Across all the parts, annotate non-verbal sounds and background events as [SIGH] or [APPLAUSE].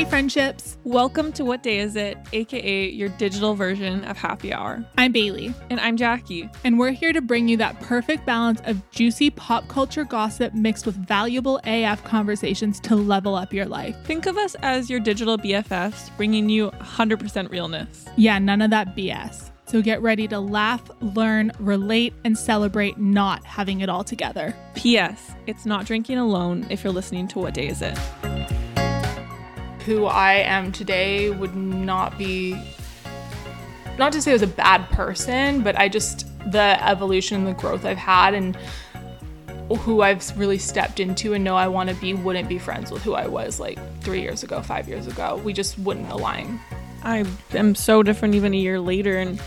Hey, friendships. Welcome to What Day Is It, aka your digital version of Happy Hour. I'm Bailey, And I'm Jackie. and we're here to bring you that perfect balance of juicy pop culture gossip mixed with valuable AF conversations to level up your life. Think of us as your digital BFFs, bringing you 100% realness. Yeah, none of that BS. So get ready to laugh, learn, relate, and celebrate not having it all together. P.S. It's not drinking alone if you're listening to What Day Is It. Who I am today would not be not to say I was a bad person, but I just the evolution and the growth I've had and who I've really stepped into and know I want to be wouldn't be friends with who I was like 3 years ago, 5 years ago. We just wouldn't align. I am so different even a year later. And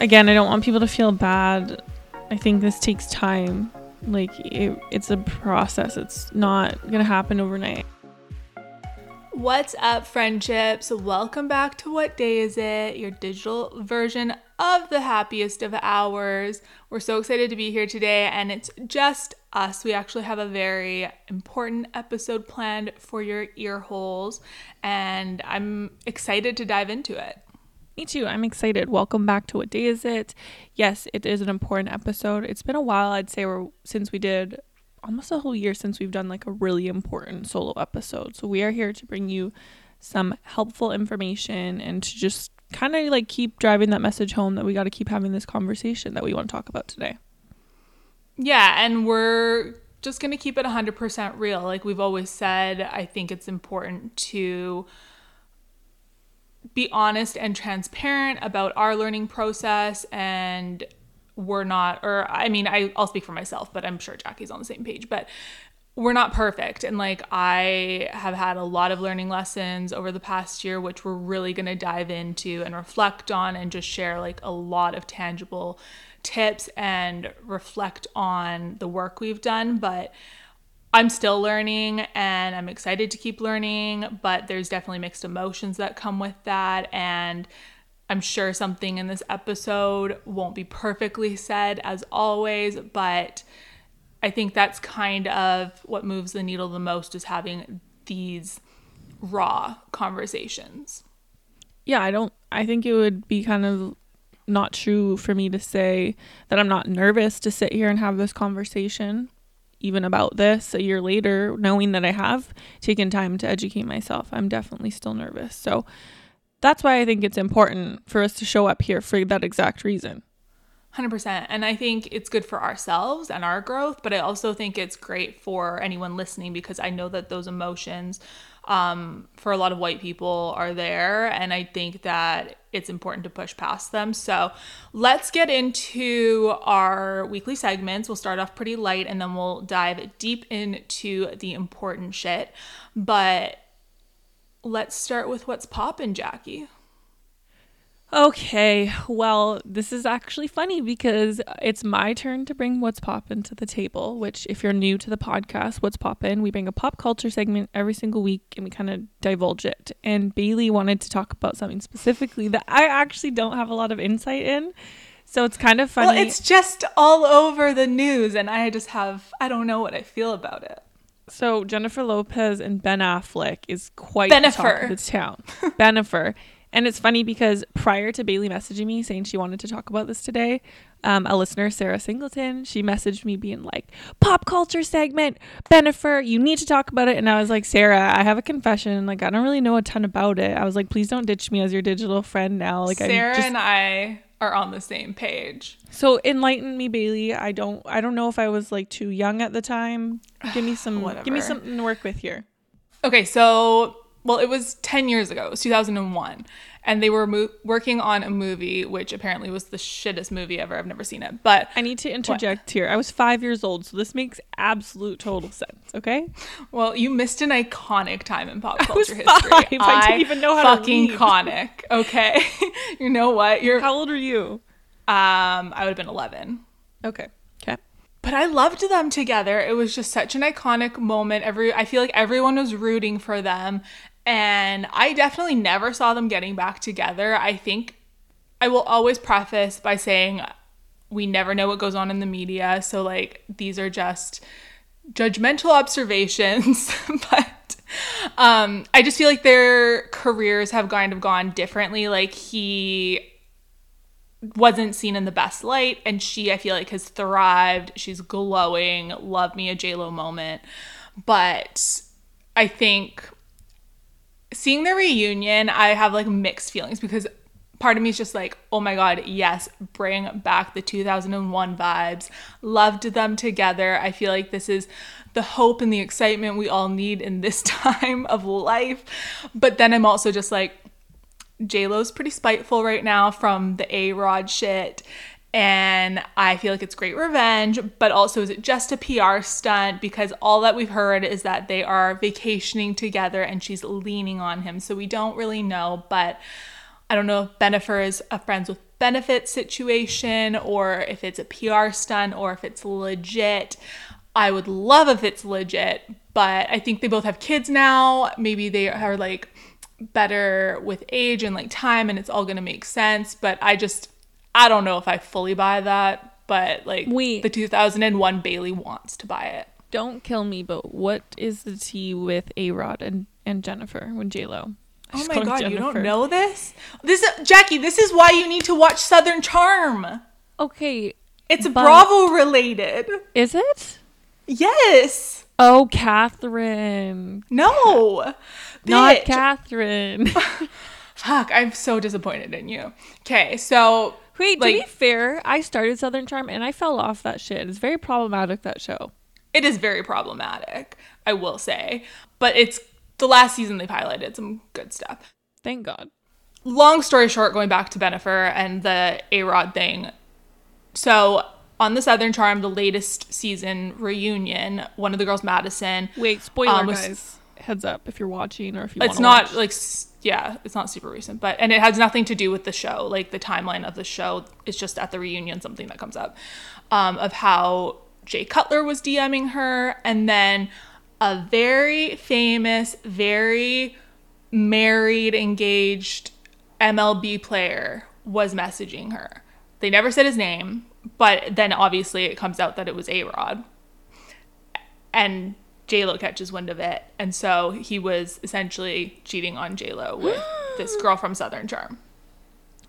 again, I don't want people to feel bad. I think this takes time. Like, it, it's a process, it's not going to happen overnight. What's up, friendships? Welcome back to What Day Is It? Your digital version of the happiest of hours. We're so excited to be here today, and it's just us. We actually have a very important episode planned for your ear holes, and I'm excited to dive into it. Me too. I'm excited. Welcome back to What Day Is It? Yes, it is an important episode. It's been a while, I'd say, since we did almost a whole year since we've done like a really important solo episode. So we are here to bring you some helpful information and to just kind of like keep driving that message home that we got to keep having this conversation that we want to talk about today. Yeah, and we're just going to keep it 100% real. Like we've always said, I think it's important to be honest and transparent about our learning process and we're not or I mean I I'll speak for myself, but I'm sure Jackie's on the same page, but we're not perfect and like I have had a lot of learning lessons over the past year which we're really going to dive into and reflect on and just share like a lot of tangible tips and reflect on the work we've done, but I'm still learning and I'm excited to keep learning, but there's definitely mixed emotions that come with that. And I'm sure something in this episode won't be perfectly said as always, but I think that's kind of what moves the needle the most is having these raw conversations. Yeah, I don't I think it would be kind of not true for me to say that I'm not nervous to sit here and have this conversation even about this a year later, knowing that I have taken time to educate myself, I'm definitely still nervous. So that's why I think it's important for us to show up here for that exact reason. 100%. And I think it's good for ourselves and our growth, but I also think it's great for anyone listening because I know that those emotions um, for a lot of white people are there. And I think that it's important to push past them. So let's get into our weekly segments. We'll start off pretty light and then we'll dive deep into the important shit. But let's start with what's poppin', Jackie. Okay, well, this is actually funny because it's my turn to bring What's Poppin' to the table, which, if you're new to the podcast, What's Poppin', we bring a pop culture segment every single week and we kind of divulge it. And Bailey wanted to talk about something specifically that I actually don't have a lot of insight in. So it's kind of funny. Well, it's just all over the news, and I just have, I don't know what I feel about it. So Jennifer Lopez and Ben Affleck is quite the talk Bennifer. of the town. [LAUGHS] Bennifer. And it's funny because prior to Bailey messaging me saying she wanted to talk about this today, um, a listener, Sarah Singleton, she messaged me being like, "Pop culture segment, Bennifer, you need to talk about it." And I was like, "Sarah, I have a confession. Like, I don't really know a ton about it." I was like, "Please don't ditch me as your digital friend now." Like, Sarah I'm just and I are on the same page. so enlighten me, Bailey. I don't, I don't know if I was like too young at the time. Give me some, give me [SIGHS] something to work with here. Okay, so well, it was 10 years ago. It was 2001. And they were mo- working on a movie, which apparently was the shittest movie ever. I've never seen it. But, I need to interject here. I was five years old, so this makes absolute total sense. Okay, well, you missed an iconic time in pop [LAUGHS] was culture five. history. I I didn't even know how to fucking read. iconic. Okay. [LAUGHS] you know what? You're, how old are you? Um, I would have been 11. Okay, okay. But I loved them together. It was just such an iconic moment. Every I feel like everyone was rooting for them. And I definitely never saw them getting back together. I think I will always preface by saying we never know what goes on in the media. So, like, these are just judgmental observations. [LAUGHS] but um, I just feel like their careers have kind of gone differently. Like, he wasn't seen in the best light, and she, I feel like, has thrived. She's glowing. Love me a JLo moment. But I think seeing the reunion, I have like mixed feelings because part of me is just like, oh my God, yes, bring back the 2001 vibes. Loved them together. I feel like this is the hope and the excitement we all need in this [LAUGHS] time of life. But then I'm also just like, JLo's pretty spiteful right now from the A Rod shit. And I feel like it's great revenge, but also is it just a PR stunt? Because all that we've heard is that they are vacationing together and she's leaning on him. So we don't really know, but I don't know if Bennifer is a friends with benefits situation or if it's a PR stunt or if it's legit. I would love if it's legit, but I think they both have kids now. Maybe they are like better with age and like time and it's all going to make sense, but I just I don't know if I fully buy that, but like Wait. the 2001 Bailey wants to buy it. Don't kill me, but what is the tea with A Rod and, and Jennifer when J Lo? Oh my god, you don't know this? This Jackie, this is why you need to watch Southern Charm. Okay, It's Bravo related. is it? Yes. Oh, Catherine, No. not Bitch. Catherine. [LAUGHS] Fuck, I'm so disappointed in you. Okay, so Wait, to be fair, I started Southern Charm and I fell off that shit. It's very problematic that show. it is very problematic, I will say. But it's the last season they've highlighted some good stuff. Thank God. long story short, going back to Bennifer and the A Rod thing. So on the Southern Charm, the latest season reunion, one of the girls, Madison. Wait, spoiler um, was- guys. Heads up if you're watching or if you. It's not watch. like yeah, it's not super recent, but and it has nothing to do with the show. Like the timeline of the show, it's just at the reunion something that comes up um, of how Jay Cutler was DMing her, and then a very famous, very married, engaged MLB player was messaging her. They never said his name, but then obviously it comes out that it was A Rod. And Lo catches wind of it. And so he was essentially cheating on J Lo with [GASPS] this girl from Southern Charm.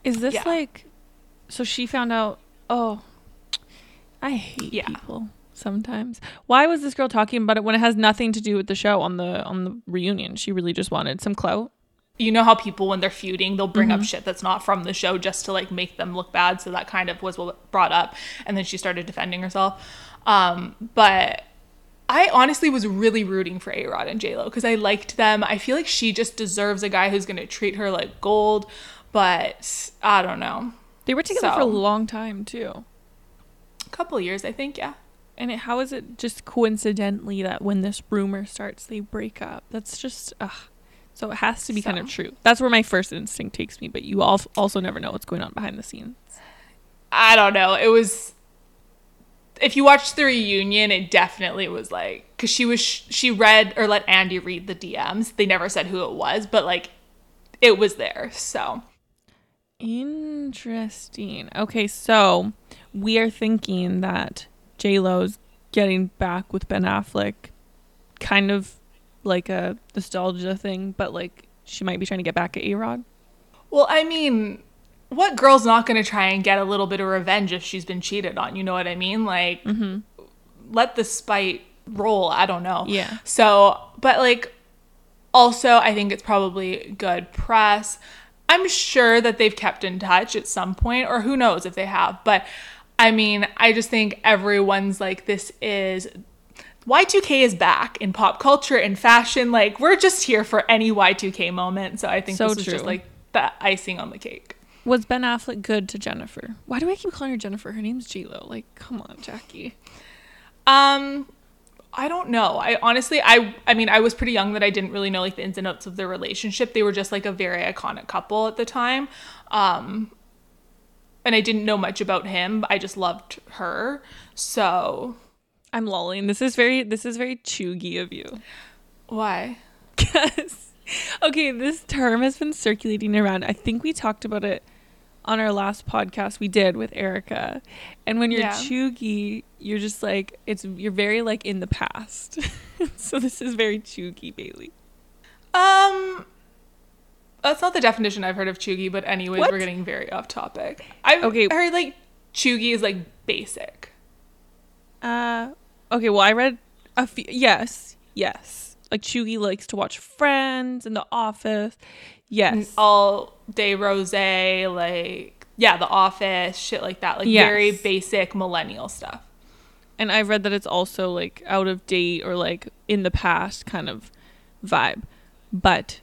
Is this Yeah. like? So she found out. Oh, I hate Yeah. people sometimes. Why was this girl talking about it when it has nothing to do with the show on the on the reunion? She really just wanted some clout. You know how people, when they're feuding, they'll bring up shit that's not from the show just to like make them look bad. So that kind of was what brought up. And then she started defending herself. Um, but I honestly was really rooting for A Rod and J Lo because I liked them. I feel like she just deserves a guy who's going to treat her like gold. But I don't know. They were together for a long time too. A couple years, I think, yeah. And it, how is it just coincidentally that when this rumor starts, they break up? That's just ugh. So it has to be kind of true. That's where my first instinct takes me. But you also never know what's going on behind the scenes. I don't know. It was. If you watched the reunion, it definitely was like because she was she read or let Andy read the DMs. They never said who it was, but like it was there. So Interesting. Okay, so we are thinking that J Lo's getting back with Ben Affleck, kind of like a nostalgia thing, but like she might be trying to get back at A Rod. well, I mean, what girl's not going to try and get a little bit of revenge if she's been cheated on? You know what I mean? Like, mm-hmm. let the spite roll. I don't know. Yeah. So, but like, also, I think it's probably good press. I'm sure that they've kept in touch at some point, or who knows if they have. But I mean, I just think everyone's like, this is Y2K is back in pop culture and fashion. Like, we're just here for any Y2K moment. So I think So this is just like the icing on the cake. Was Ben Affleck good to Jennifer? Why do I keep calling her Jennifer? Her name's J Lo. Like, come on, Jackie. Um, I don't know. I honestly, I, I mean, I was pretty young that I didn't really know like the ins and outs of their relationship. They were just like a very iconic couple at the time. Um, and I didn't know much about him. I just loved her. So I'm lolling. This is very this is very cheugy of you. why? [LAUGHS] Yes. Okay, this term has been circulating around. I think we talked about it on our last podcast we did with Erica. And when you're Yeah. cheugy, you're just like it's you're very like in the past. [LAUGHS] so this is very cheugy, Bailey. Um, that's not the definition I've heard of cheugy, but anyways, What? we're getting very off topic. I've Okay. heard like cheugy is like basic. Uh okay, well I read a few yes, yes. Like Cheugy likes to watch Friends and The Office. Yes. all day rose, like yeah, The Office, shit like that, like Yes. very basic millennial stuff. and I've read that it's also like out of date or like in the past kind of vibe. But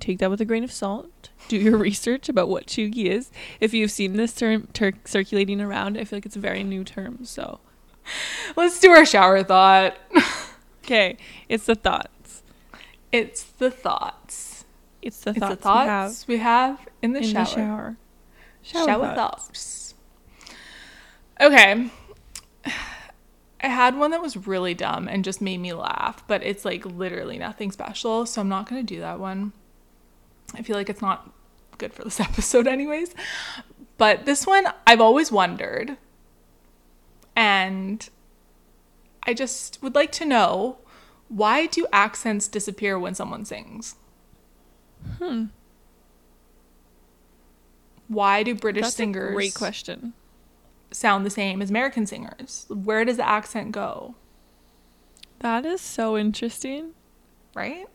take that with a grain of salt. Do your [LAUGHS] research about what cheugy is. If you've seen this term ter- circulating around, I feel like it's a very new term. So, Let's do our shower thought. [LAUGHS] okay, it's the thoughts. It's the thoughts. It's the It's thoughts, the thoughts we have, in the we have shower. in the shower. Shower, thoughts. Okay. I had one that was really dumb and just made me laugh, but it's like literally nothing special, so I'm not going to do that one. I feel like it's not good for this [LAUGHS] episode, anyways. But this one, I've always wondered. And I just would like to know why do accents disappear when someone sings? Hmm. Why do British That's singers great question. sound the same as American singers? Where does the accent go? That is so interesting. Right?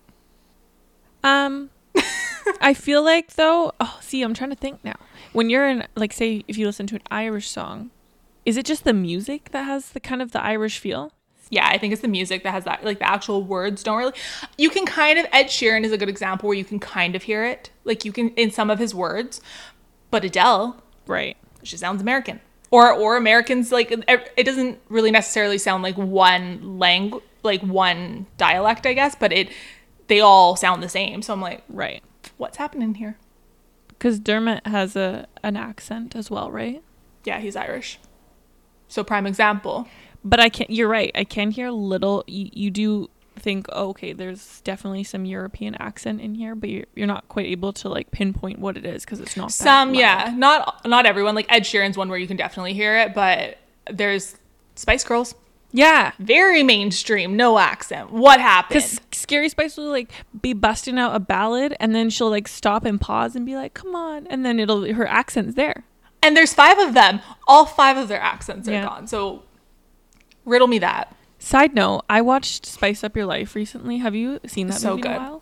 Um, [LAUGHS] I feel like though. Oh, see, I'm trying to think now. When you're in, like, say, if you listen to an Irish song, is it just the music that has the kind of the Irish feel? Yeah, I think it's the music that has that. Like the actual words don't really. You can kind of. Ed Sheeran is a good example where you can kind of hear it. Like you can in some of his words, but Adele, Right. she sounds American. Or or Americans like it doesn't really necessarily sound like one language, like one dialect, I guess, but it they all sound the same. So I'm like, Right. what's happening here? Because Dermot has a an accent as well, right? Yeah, he's Irish. So prime example. But I can. You're right. I can hear a little. You, you do think, oh, okay, there's definitely some European accent in here, but you're, you're not quite able to like pinpoint what it is because it's not Some, yeah, not not everyone. Like Ed Sheeran's one where you can definitely hear it, but there's Spice Girls, Yeah. very mainstream, no accent. What happened? Because Scary Spice will like be busting out a ballad, and then she'll like stop and pause and be like, "Come on," and then it'll her accent's there. And there's five of them. All five of their accents are Yeah. gone. So riddle me that. Side note: I watched Spice Up Your Life recently. Have you seen that So movie in a good. while?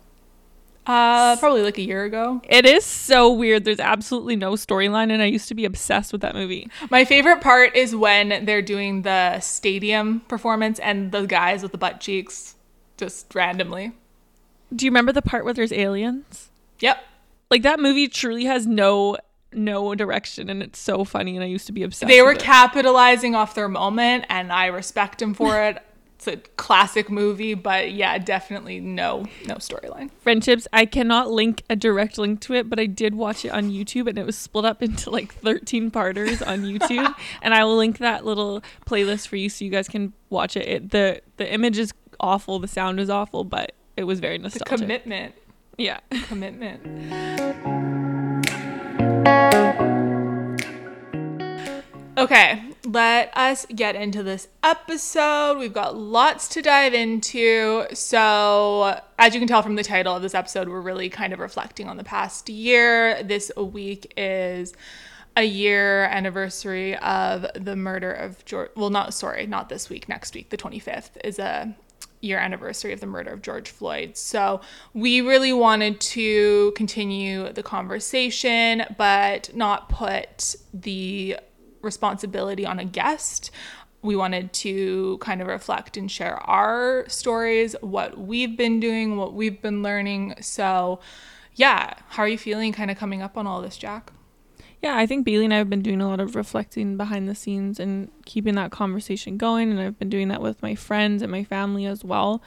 Uh, probably like a year ago. It is so weird. There's absolutely no storyline, and I used to be obsessed with that movie. My favorite part is when they're doing the stadium performance and the guys with the butt cheeks just randomly. Do you remember the part where there's aliens? Yep. Like that movie truly has no no direction, and it's so funny. And I used to be obsessed. They were capitalizing off their moment, and I respect them for it. [LAUGHS] It's a classic movie, but yeah, definitely no no storyline. friendships. I cannot link a direct link to it, but I did watch it on YouTube, and it was split up [LAUGHS] into like 13 parters on YouTube. [LAUGHS] and I will link that little playlist for you so you guys can watch it. it the The image is awful, the sound is awful, but it was very The nostalgic. commitment, yeah. commitment. Okay, let us get into this episode. We've got lots to dive into. So, as you can tell from the title of this episode, we're really kind of reflecting on the past year. This week is a year anniversary of the murder of George. Well, not sorry, not this week. Next week, the 25th, is a year anniversary of the murder of George Floyd. So we really wanted to continue the conversation, but not put the responsibility on a guest. We wanted to kind of reflect and share our stories, what we've been doing, what we've been learning. So, yeah, how are you feeling kind of coming up on all this, Jack? Yeah, I think Bailey and I have been doing a lot of reflecting behind the scenes and keeping that conversation going, and I've been doing that with my friends and my family as well.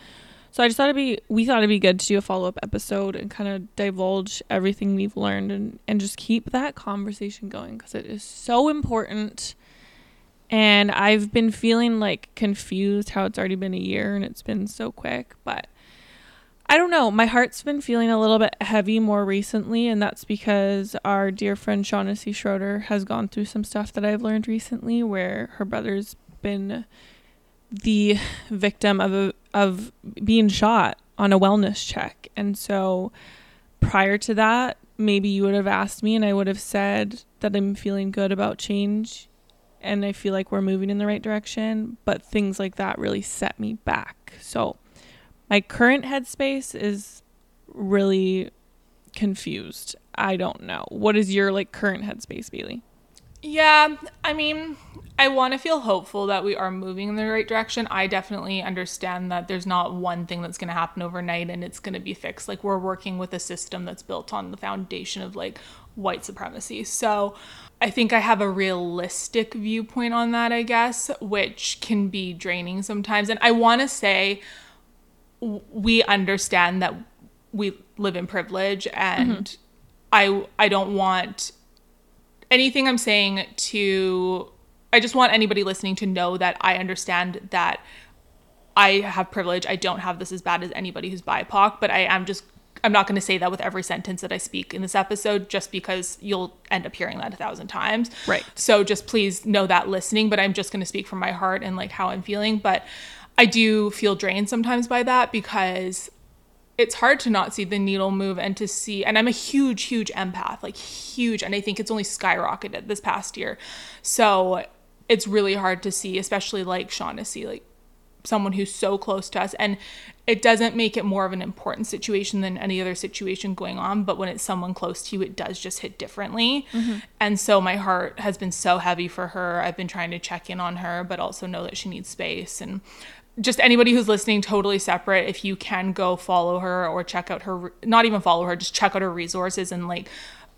So I just thought it'd be we thought it'd be good to do a follow up episode and kind of divulge everything we've learned and and just keep that conversation going because it is so important. And I've been feeling like confused how it's already been a year and it's been so quick, but I don't know. My heart's been feeling a little bit heavy more recently, and that's because our dear friend Shaughnessy Schroeder has gone through some stuff that I've learned recently where her brother's been the victim of a, of being shot on a wellness check. And so prior to that, maybe you would have asked me and I would have said that I'm feeling good about change and I feel like we're moving in the right direction, but things like that really set me back. So my current headspace is really confused. I don't know. What is your like current headspace, Bailey? Yeah, I mean, I want to feel hopeful that we are moving in the right direction. I definitely understand that there's not one thing that's going to happen overnight and it's going to be fixed. Like, we're working with a system that's built on the foundation of like white supremacy. So, I think I have a realistic viewpoint on that, I guess, which can be draining sometimes. And I want to say, we understand that we live in privilege and mm-hmm. I I don't want anything I'm saying to I just want anybody listening to know that I understand that I have privilege. I don't have this as bad as anybody who's BIPOC, but I am just I'm not going to say that with every sentence that I speak in this episode just because you'll end up hearing that a thousand times. Right. So just please know that listening, but I'm just going to speak from my heart and like how I'm feeling, but I do feel drained sometimes by that because it's hard to not see the needle move and to see and I'm a huge huge empath like huge and I think it's only skyrocketed this past year. So it's really hard to see especially like Shaughnessy like someone who's so close to us and it doesn't make it more of an important situation than any other situation going on but when it's someone close to you it does just hit differently. Mm-hmm. and so my heart has been so heavy for her. I've been trying to check in on her but also know that she needs space and just anybody who's listening totally separate. If you can go follow her or check out her not even follow her just check out her resources and like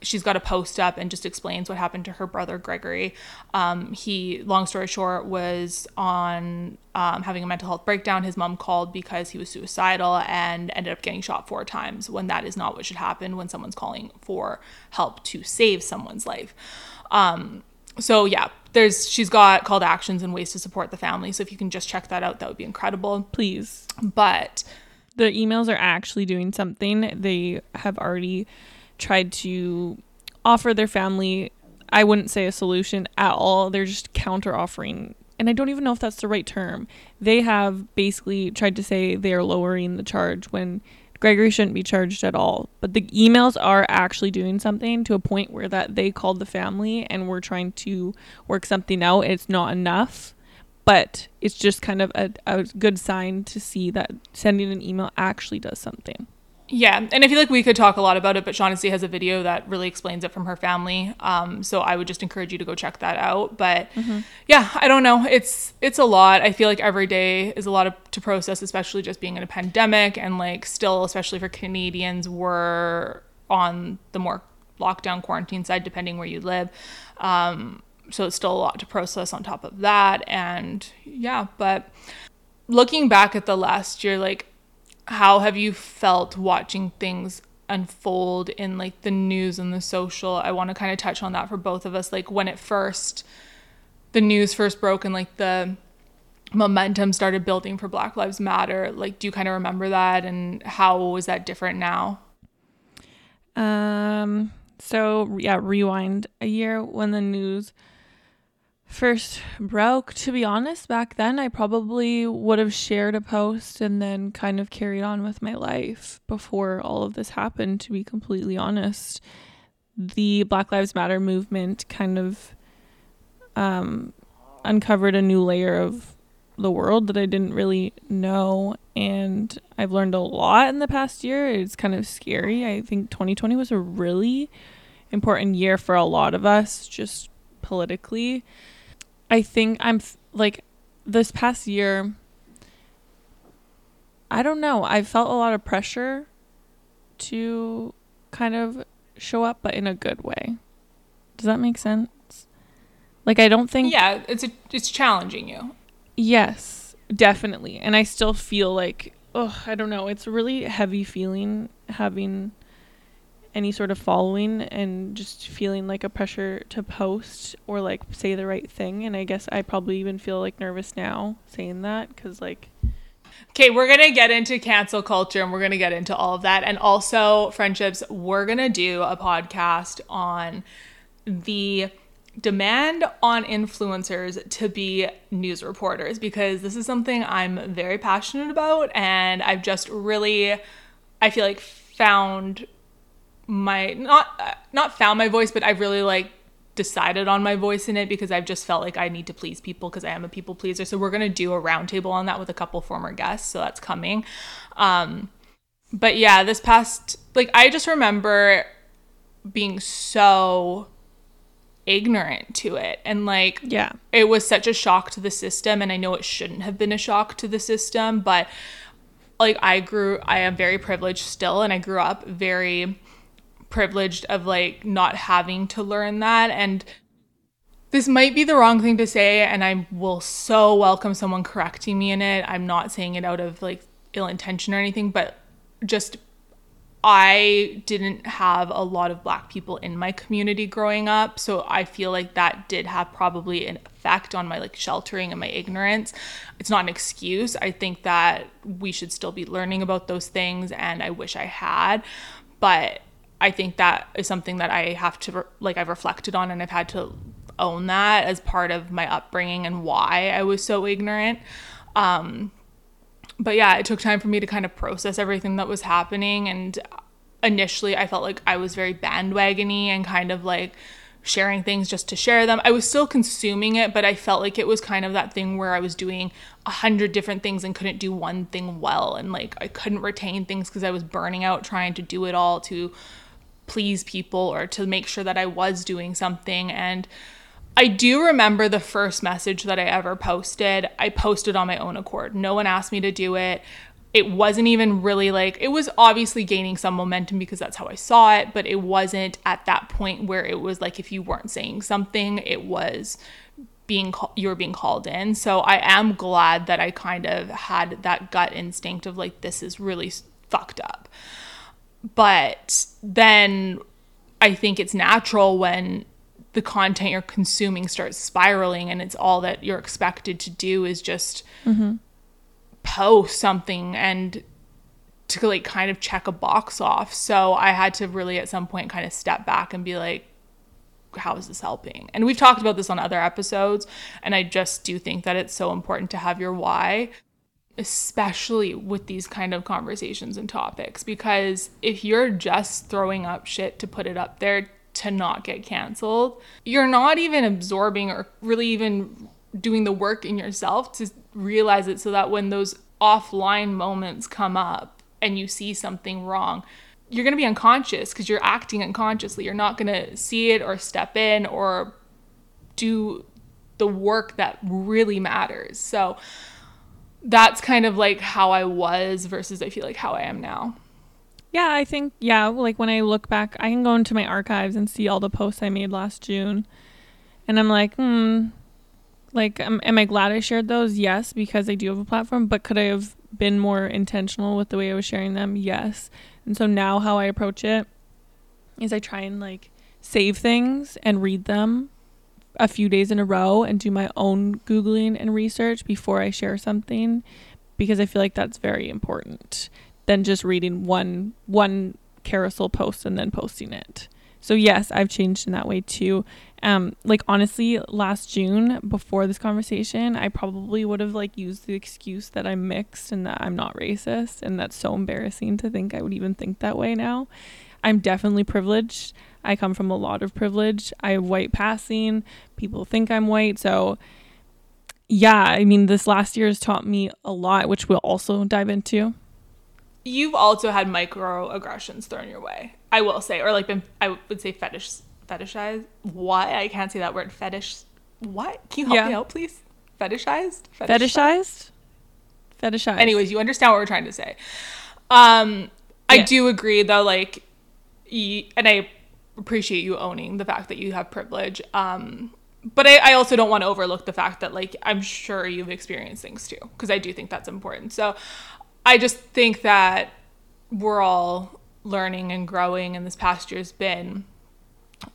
she's got a post up and just explains what happened to her brother gregory. Um, he long story short was on um, having a mental health breakdown. His mom called because he was suicidal and ended up getting shot four times when that is not what should happen when someone's calling for help to save someone's life. Um, so yeah there's she's got called actions and ways to support the family. So if you can just check that out that would be incredible. Please. But the emails are actually doing something. They have already tried to offer their family i wouldn't say a solution at all. They're just counter offering and i don't even know if that's the right term. They have basically tried to say they are lowering the charge when Gregory shouldn't be charged at all. But the emails are actually doing something to a point where that they called the family and we're trying to work something out. It's not enough, but it's just kind of a, a good sign to see that sending an email actually does something. Yeah, and I feel like we could talk a lot about it, but Shaughnessy has a video that really explains it from her family. Um, so I would just encourage you to go check that out. But mm-hmm. yeah, I don't know. It's it's a lot. I feel like every day is a lot of, to process, especially just being in a pandemic and like still, especially for Canadians, we're on the more lockdown quarantine side, depending where you live. Um, so it's still a lot to process on top of that. And yeah, but looking back at the last year, like how have you felt watching things unfold in like the news and the social? I want to kind of touch on that for both of us. Like when it first, the news first broke and like the momentum started building for Black Lives Matter. Like, do you kind of remember that and how was that different now? Um, so yeah, rewind a year when the news first broke, to be honest, back then I probably would have shared a post and then kind of carried on with my life before all of this happened, to be completely honest. The Black Lives Matter movement kind of um, uncovered a new layer of the world that I didn't really know. And I've learned a lot in the past year. It's kind of scary. I think 2020 was a really important year for a lot of us, just politically. I think I'm like this past year I don't know. I felt a lot of pressure to kind of show up but in a good way. Does that make sense? Like I don't think Yeah, it's a, it's challenging you. Yes, definitely. And I still feel like oh, I don't know. It's a really heavy feeling having any sort of following and just feeling like a pressure to post or like say the right thing and i guess i probably even feel like nervous now saying that because like Okay, we're going to get into cancel culture and we're going to get into all of that. And also, friendships, we're going to do a podcast on the demand on influencers to be news reporters because this is something I'm very passionate about. And I've just really, I feel like, found my, not, not found my voice, but I've really like decided on my voice in it because I've just felt like I need to please people because I am a people pleaser. So we're gonna do a roundtable on that with a couple former guests. So that's coming. Um, but yeah, this past like I just remember being so ignorant to it and like Yeah. it was such a shock to the system and I know it shouldn't have been a shock to the system but like I grew I am very privileged still and I grew up very privileged of like not having to learn that and this might be the wrong thing to say and I will so welcome someone correcting me in it. I'm not saying it out of like ill intention or anything, but just I didn't have a lot of black people in my community growing up, so I feel like that did have probably an effect on my like sheltering and my ignorance. It's not an excuse. I think that we should still be learning about those things and I wish I had, but I think that is something that I have to like I've reflected on and I've had to own that as part of my upbringing and why I was so ignorant. Um, but yeah, it took time for me to kind of process everything that was happening. And initially, I felt like I was very bandwagony and kind of like sharing things just to share them. I was still consuming it, but I felt like it was kind of that thing where I was doing a hundred different things and couldn't do one thing well. And like I couldn't retain things because I was burning out trying to do it all to please people or to make sure that I was doing something. And I do remember the first message that I ever posted. I posted on my own accord. No one asked me to do it. It wasn't even really like, it was obviously gaining some momentum because that's how I saw it, but it wasn't at that point where it was like if you weren't saying something, it was being call- you were being called in. So I am glad that I kind of had that gut instinct of like this is really fucked up. But then I think it's natural when the content you're consuming starts spiraling and it's all that you're expected to do is just mm-hmm. post something and to like kind of check a box off. So I had to really at some point kind of step back and be like, how is this helping? And we've talked about this on other episodes. And I just do think that it's so important to have your why, especially with these kind of conversations and topics. Because if you're just throwing up shit to put it up there to not get canceled, you're not even absorbing or really even doing the work in yourself to realize it so that when those offline moments come up and you see something wrong, you're going to be unconscious because you're acting unconsciously. You're not going to see it or step in or do the work that really matters. So that's kind of like how I was versus I feel like how I am now. Yeah, I think yeah, like when I look back, I can go into my archives and see all the posts I made last June. And I'm like, hmm, like am, am I glad I shared those? Yes, because I do have a platform, but could I have been more intentional with the way I was sharing them? Yes. And so now how I approach it is I try and like save things and read them a few days in a row and do my own googling and research before I share something because I feel like that's very important than just reading one one carousel post and then posting it. So yes, I've changed in that way too. Um like honestly, last June before this conversation, I probably would have like used the excuse that I'm mixed and that I'm not racist and that's so embarrassing to think I would even think that way now. I'm definitely privileged. I come from a lot of privilege. I have white passing. People think I'm white, so yeah, I mean this last year has taught me a lot, which we'll also dive into. You've also had microaggressions thrown your way, I will say, or like been, I would say fetish, fetishized. What? I can't say that word. Fetish. What? Can you help Yeah. me out, please? Fetishized? Fetishized? Fetishized. Anyways, you understand what we're trying to say. Um, I do agree though, like, and I appreciate you owning the fact that you have privilege. Um, but I, I also don't want to overlook the fact that, like, I'm sure you've experienced things too, because I do think that's important. So I just think that we're all learning and growing, and this past year's been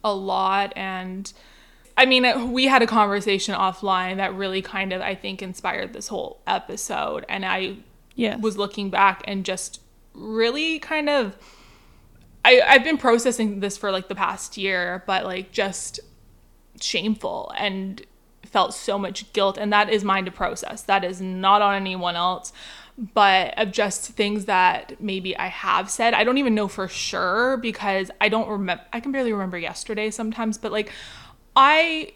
a lot. And I mean, we had a conversation offline that really kind of, I think, inspired this whole episode. And I Yes. was looking back and just really kind of I, I've been processing this for like the past year, but like just shameful and felt so much guilt. And that is mine to process. That is not on anyone else, but of just things that maybe I have said. I don't even know for sure because I don't remember, I can barely remember yesterday sometimes, but like I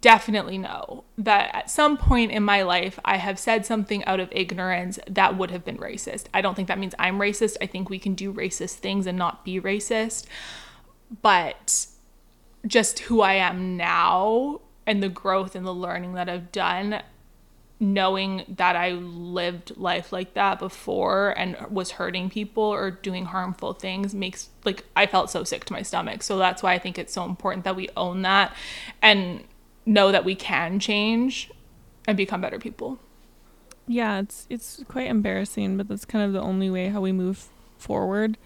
definitely know that at some point in my life I have said something out of ignorance that would have been racist. I don't think that means I'm racist. I think we can do racist things and not be racist. But just who I am now and the growth and the learning that I've done knowing that I lived life like that before and was hurting people or doing harmful things makes like I felt so sick to my stomach. So that's why I think it's so important that we own that and know that we can change and become better people. Yeah, it's it's quite embarrassing, but that's kind of the only way how we move forward.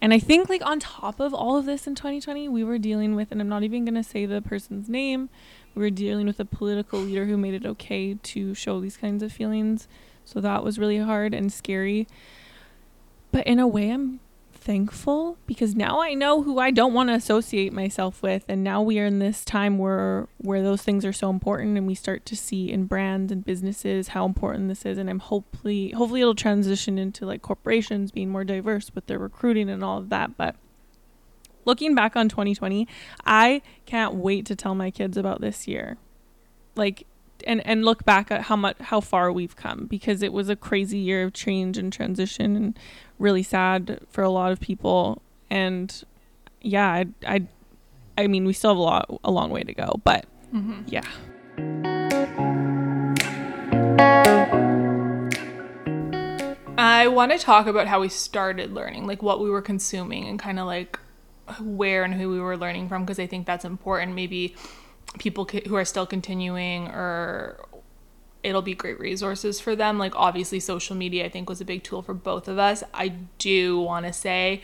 And I think like on top of all of this in 2020, we were dealing with and I'm not even going to say the person's name. We were dealing with a political leader who made it okay to show these kinds of feelings. So that was really hard and scary. But in a way I'm thankful because now I know who I don't want to associate myself with and now we are in this time where where those things are so important and we start to see in brands and businesses how important this is and I'm hopefully hopefully it'll transition into like corporations being more diverse with their recruiting and all of that but looking back on 2020 I can't wait to tell my kids about this year. Like and and look back at how much how far we've come because it was a crazy year of change and transition and really sad for a lot of people and yeah i i, I mean we still have a lot a long way to go but mm-hmm. yeah I want to talk about how we started learning, like what we were consuming and kind of like where and who we were learning from because I think that's important. Maybe people who are still continuing or it'll be great resources for them. Like obviously social media i think was a big tool for both of us. I do want to say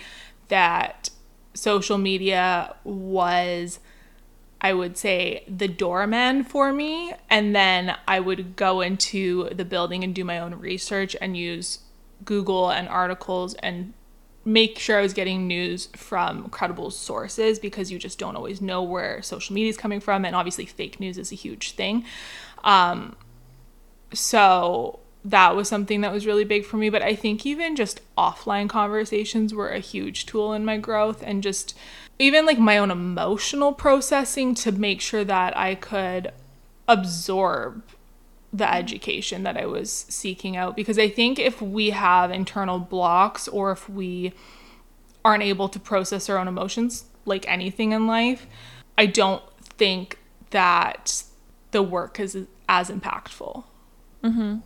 that social media was i would say the doorman for me and then i would go into the building and do my own research and use google and articles and make sure I was getting news from credible sources because you just don't always know where social media is coming from. And obviously, fake news is a huge thing. Um, so that was something that was really big for me. But I think even just offline conversations were a huge tool in my growth and just even like my own emotional processing to make sure that I could absorb the education that I was seeking out because I think if we have internal blocks or if we aren't able to process our own emotions like anything in life, I don't think that the work is as impactful. Mhm.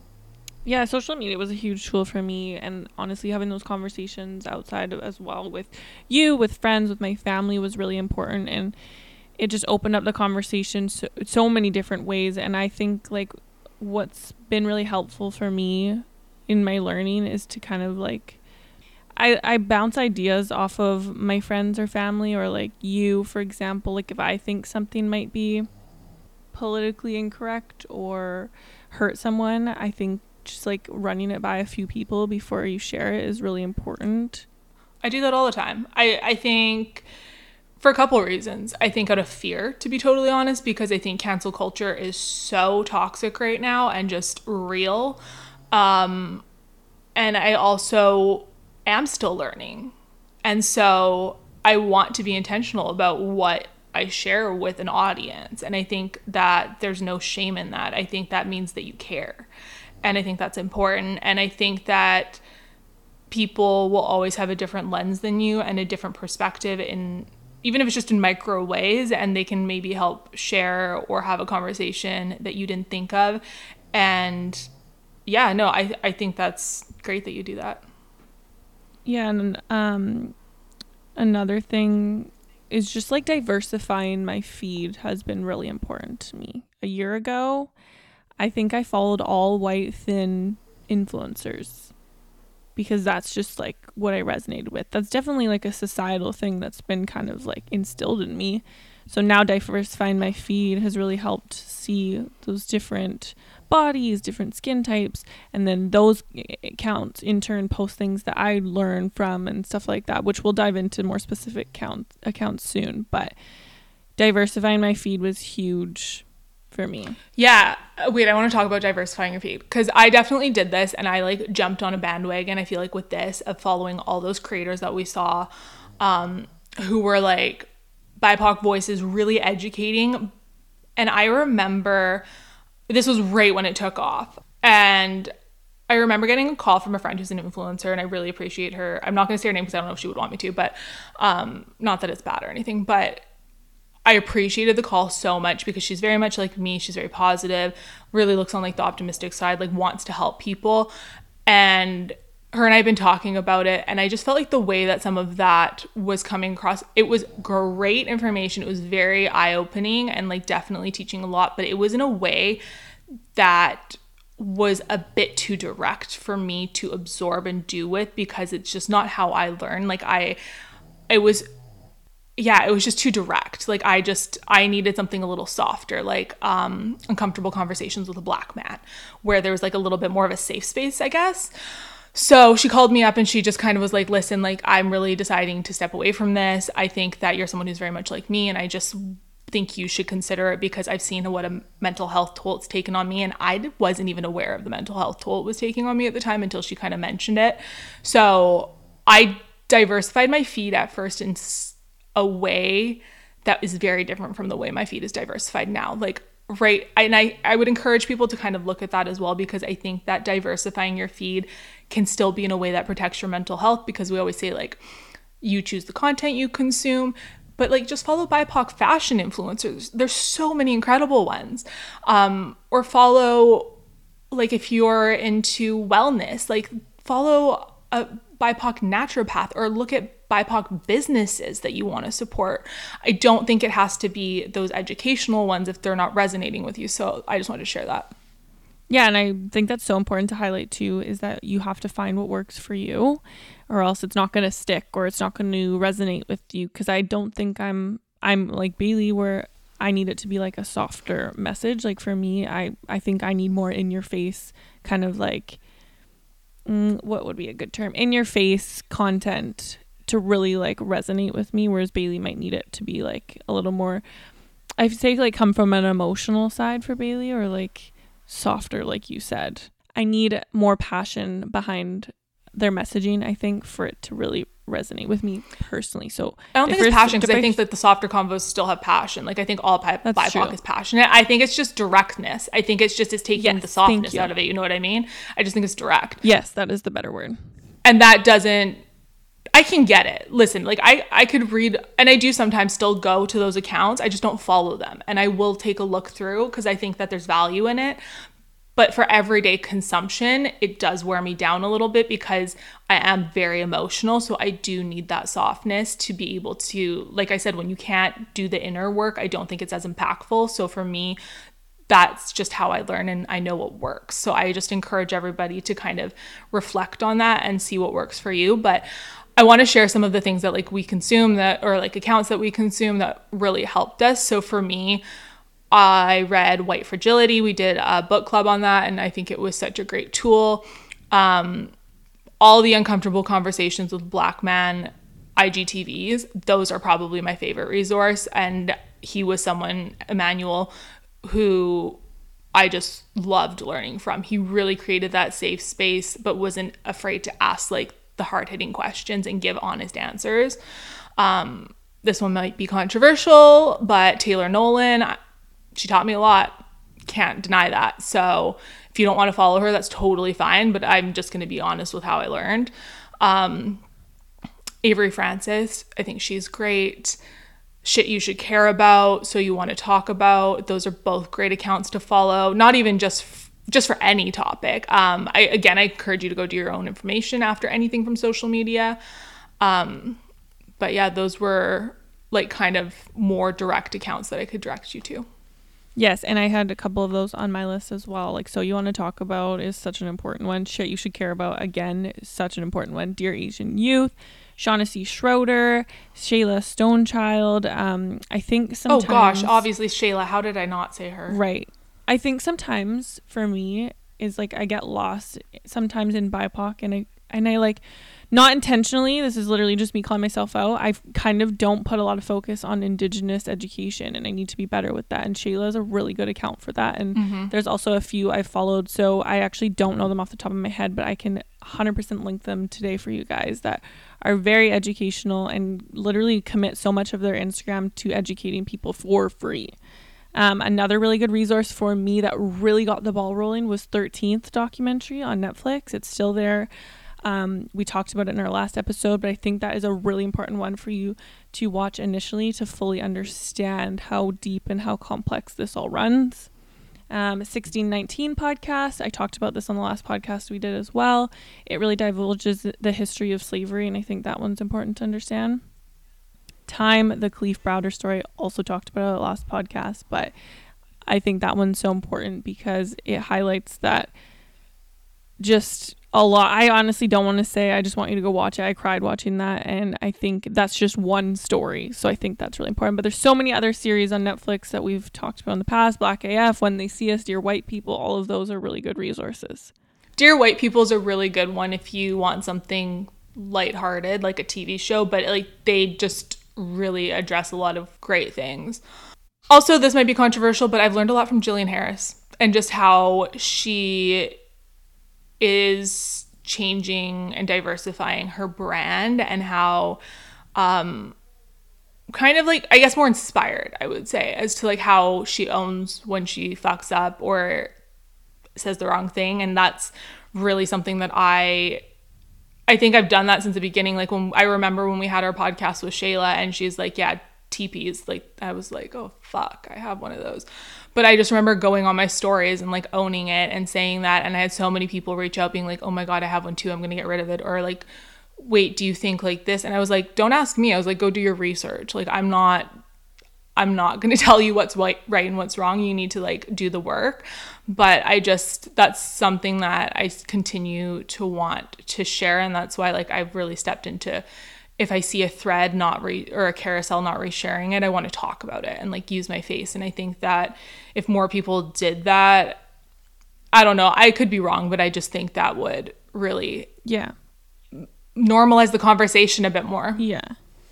Yeah, social media was a huge tool for me and honestly having those conversations outside as well with you, with friends, with my family was really important and it just opened up the conversation so, so many different ways and I think like what's been really helpful for me in my learning is to kind of like I, I bounce ideas off of my friends or family or like you for example like if i think something might be politically incorrect or hurt someone i think just like running it by a few people before you share it is really important. I do that all the time. I i think for a couple reasons. I think out of fear, to be totally honest, because I think cancel culture is so toxic right now and just real. Um, and I also am still learning. And so I want to be intentional about what I share with an audience. And I think that there's no shame in that. I think that means that you care. And I think that's important. And I think that people will always have a different lens than you and a different perspective in even if it's just in micro ways and they can maybe help share or have a conversation that you didn't think of. And yeah no i i think that's great that you do that. Yeah and um another thing is just like diversifying my feed has been really important to me. A year ago i think i followed all white thin influencers because that's just like what I resonated with. That's definitely like a societal thing that's been kind of like instilled in me. So now diversifying my feed has really helped see those different bodies, different skin types, and then those accounts in turn post things that I learn from and stuff like that, which we'll dive into more specific count accounts soon. But diversifying my feed was huge for me. Yeah. Uh, Wait, I want to talk about diversifying your feed because I definitely did this and I like jumped on a bandwagon. I feel like with this of following all those creators that we saw um, who were like BIPOC voices really educating. And I remember this was right when it took off. And I remember getting a call from a friend who's an influencer, and I really appreciate her. I'm not going to say her name because I don't know if she would want me to, but um, not that it's bad or anything. But I appreciated the call so much because she's very much like me. She's very positive, really looks on like the optimistic side, like wants to help people. And her and I have been talking about it, and I just felt like the way that some of that was coming across, it was great information. It was very eye opening and like definitely teaching a lot, but it was in a way that was a bit too direct for me to absorb and do with because it's just not how I learn. Like, I, it was yeah, it was just too direct. Like I just I needed something a little softer, like um uncomfortable conversations with a black man, where there was like a little bit more of a safe space, I guess. So she called me up and she just kind of was like, "Listen, like I'm really deciding to step away from this. I think that you're someone who's very much like me and I just think you should consider it because I've seen what a mental health toll it's taken on me and I wasn't even aware of the mental health toll it was taking on me at the time until she kind of mentioned it. So, I diversified my feed at first in a way that is very different from the way my feed is diversified now. Like right and I, I would encourage people to kind of look at that as well because I think that diversifying your feed can still be in a way that protects your mental health because we always say like you choose the content you consume but like just follow BIPOC fashion influencers. There's so many incredible ones. Um, or follow like if you're into wellness, like follow a BIPOC naturopath or look at BIPOC businesses that you want to support. I don't think it has to be those educational ones if they're not resonating with you. So I just wanted to share that. Yeah, and I think that's so important to highlight too is that you have to find what works for you or else it's not going to stick or it's not going to resonate with you cuz I don't think I'm I'm like Bailey where I need it to be like a softer message. Like for me, I I think I need more in your face kind of like mm, what would be a good term? In your face content to really like resonate with me whereas Bailey might need it to be like a little more I say like come from an emotional side for Bailey or like softer like you said. I need more passion behind their messaging I think for it to really resonate with me personally. So I don't think it's passion because I think that the softer convos still have passion. Like I think all pi- BIPOC true. is passionate. I think it's just directness. I think it's just it's taking yes, the softness out of it. You know what I mean? I just think it's direct. Yes, that is the better word. And that doesn't I can get it. Listen, like I I could read and I do sometimes still go to those accounts. I just don't follow them. And I will take a look through because I think that there's value in it. But for everyday consumption, it does wear me down a little bit because I am very emotional. So I do need that softness to be able to, like I said, when you can't do the inner work, I don't think it's as impactful. So for me, that's just how I learn and I know what works. So I just encourage everybody to kind of reflect on that and see what works for you. But I want to share some of the things that like we consume that or like accounts that we consume that really helped us. So for me, I read White Fragility. We did a book club on that, and I think it was such a great tool. Um, all the uncomfortable conversations with Black Man IGTVs, those are probably my favorite resource. And he was someone, Emmanuel, who I just loved learning from. He really created that safe space, but wasn't afraid to ask like the hard hitting questions and give honest answers. Um, this one might be controversial, but Taylor Nolan, she taught me a lot. Can't deny that. So if you don't want to follow her, that's totally fine. But I'm just going to be honest with how I learned. Um, Avery Francis, I think she's great. Shit you should care about, so you want to talk about. Those are both great accounts to follow. Not even just just for any topic. Um, I again, I encourage you to go do your own information after anything from social media. Um, but yeah, those were like kind of more direct accounts that I could direct you to. Yes, and I had a couple of those on my list as well. Like, so you want to talk about is such an important one. Shit, you should care about again, such an important one. Dear Asian Youth, Shaughnessy Schroeder, Shayla Stonechild. Um, I think sometimes. Oh gosh, obviously Shayla. How did I not say her? Right. I think sometimes for me is like I get lost sometimes in BIPOC and I and I like not intentionally this is literally just me calling myself out i kind of don't put a lot of focus on indigenous education and i need to be better with that and shayla is a really good account for that and Mm-hmm. there's also a few i followed so i actually don't know them off the top of my head but i can 100% link them today for you guys that are very educational and literally commit so much of their instagram to educating people for free um, another really good resource for me that really got the ball rolling was 13th documentary on Netflix. It's still there. Um, we talked about it in our last episode, but I think that is a really important one for you to watch initially to fully understand how deep and how complex this all runs. Um, 1619 podcast. I talked about this on the last podcast we did as well. It really divulges the history of slavery, and I think that one's important to understand. Time, the Kalief Browder story, also talked about it last podcast, but I think that one's so important because it highlights that just a lot. I honestly don't want to say. I just want you to go watch it. I cried watching that, and I think that's just one story. So I think that's really important. But there's so many other series on Netflix that we've talked about in the past. Black AF, When They See Us, Dear White People. All of those are really good resources. Dear White People is a really good one if you want something lighthearted, like a TV show, but like they just really address a lot of great things. Also, this might be controversial, but I've learned a lot from Jillian Harris and just how she is changing and diversifying her brand and how um kind of like I guess more inspired, I would say, as to like how she owns when she fucks up or says the wrong thing and that's really something that I I think I've done that since the beginning. Like when I remember when we had our podcast with Shayla and she's like yeah TPs like I was like oh fuck I have one of those. But I just remember going on my stories and like owning it and saying that. And I had so many people reach out being like oh my god I have one too. I'm going to get rid of it. Or like wait do you think like this? And I was like don't ask me. I was like go do your research. Like I'm not I'm not going [LAUGHS] to tell you what's right, right and what's wrong. You need to like do the work. But I just, that's something that I continue to want to share. And that's why like I've really stepped into if I see a thread not re or a carousel not resharing it, I want to talk about it and like use my face. And I think that if more people did that, I don't know, I could be wrong, but I just think that would really Yeah. normalize the conversation a bit more. Yeah.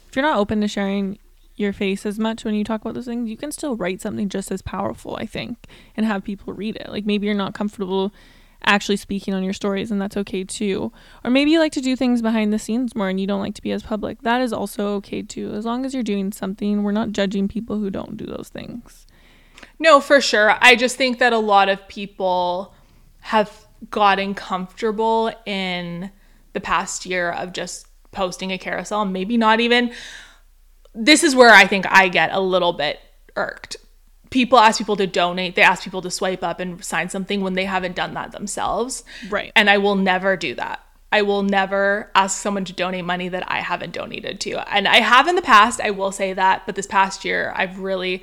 If you're not open to sharing your face as much when you talk about those things, you can still write something just as powerful, I think, and have people read it. Like maybe you're not comfortable actually speaking on your stories and that's okay too. Or maybe you like to do things behind the scenes more and you don't like to be as public. That is also okay too. As long as you're doing something, we're not judging people who don't do those things. No, for sure. I just think that a lot of people have gotten comfortable in the past year of just posting a carousel, maybe not even. This is where I think I get a little bit irked. People ask people to donate, they ask people to swipe up and sign something when they haven't done that themselves. Right. And I will never do that. I will never ask someone to donate money that I haven't donated to. And I have in the past, I will say that, but this past year, I've really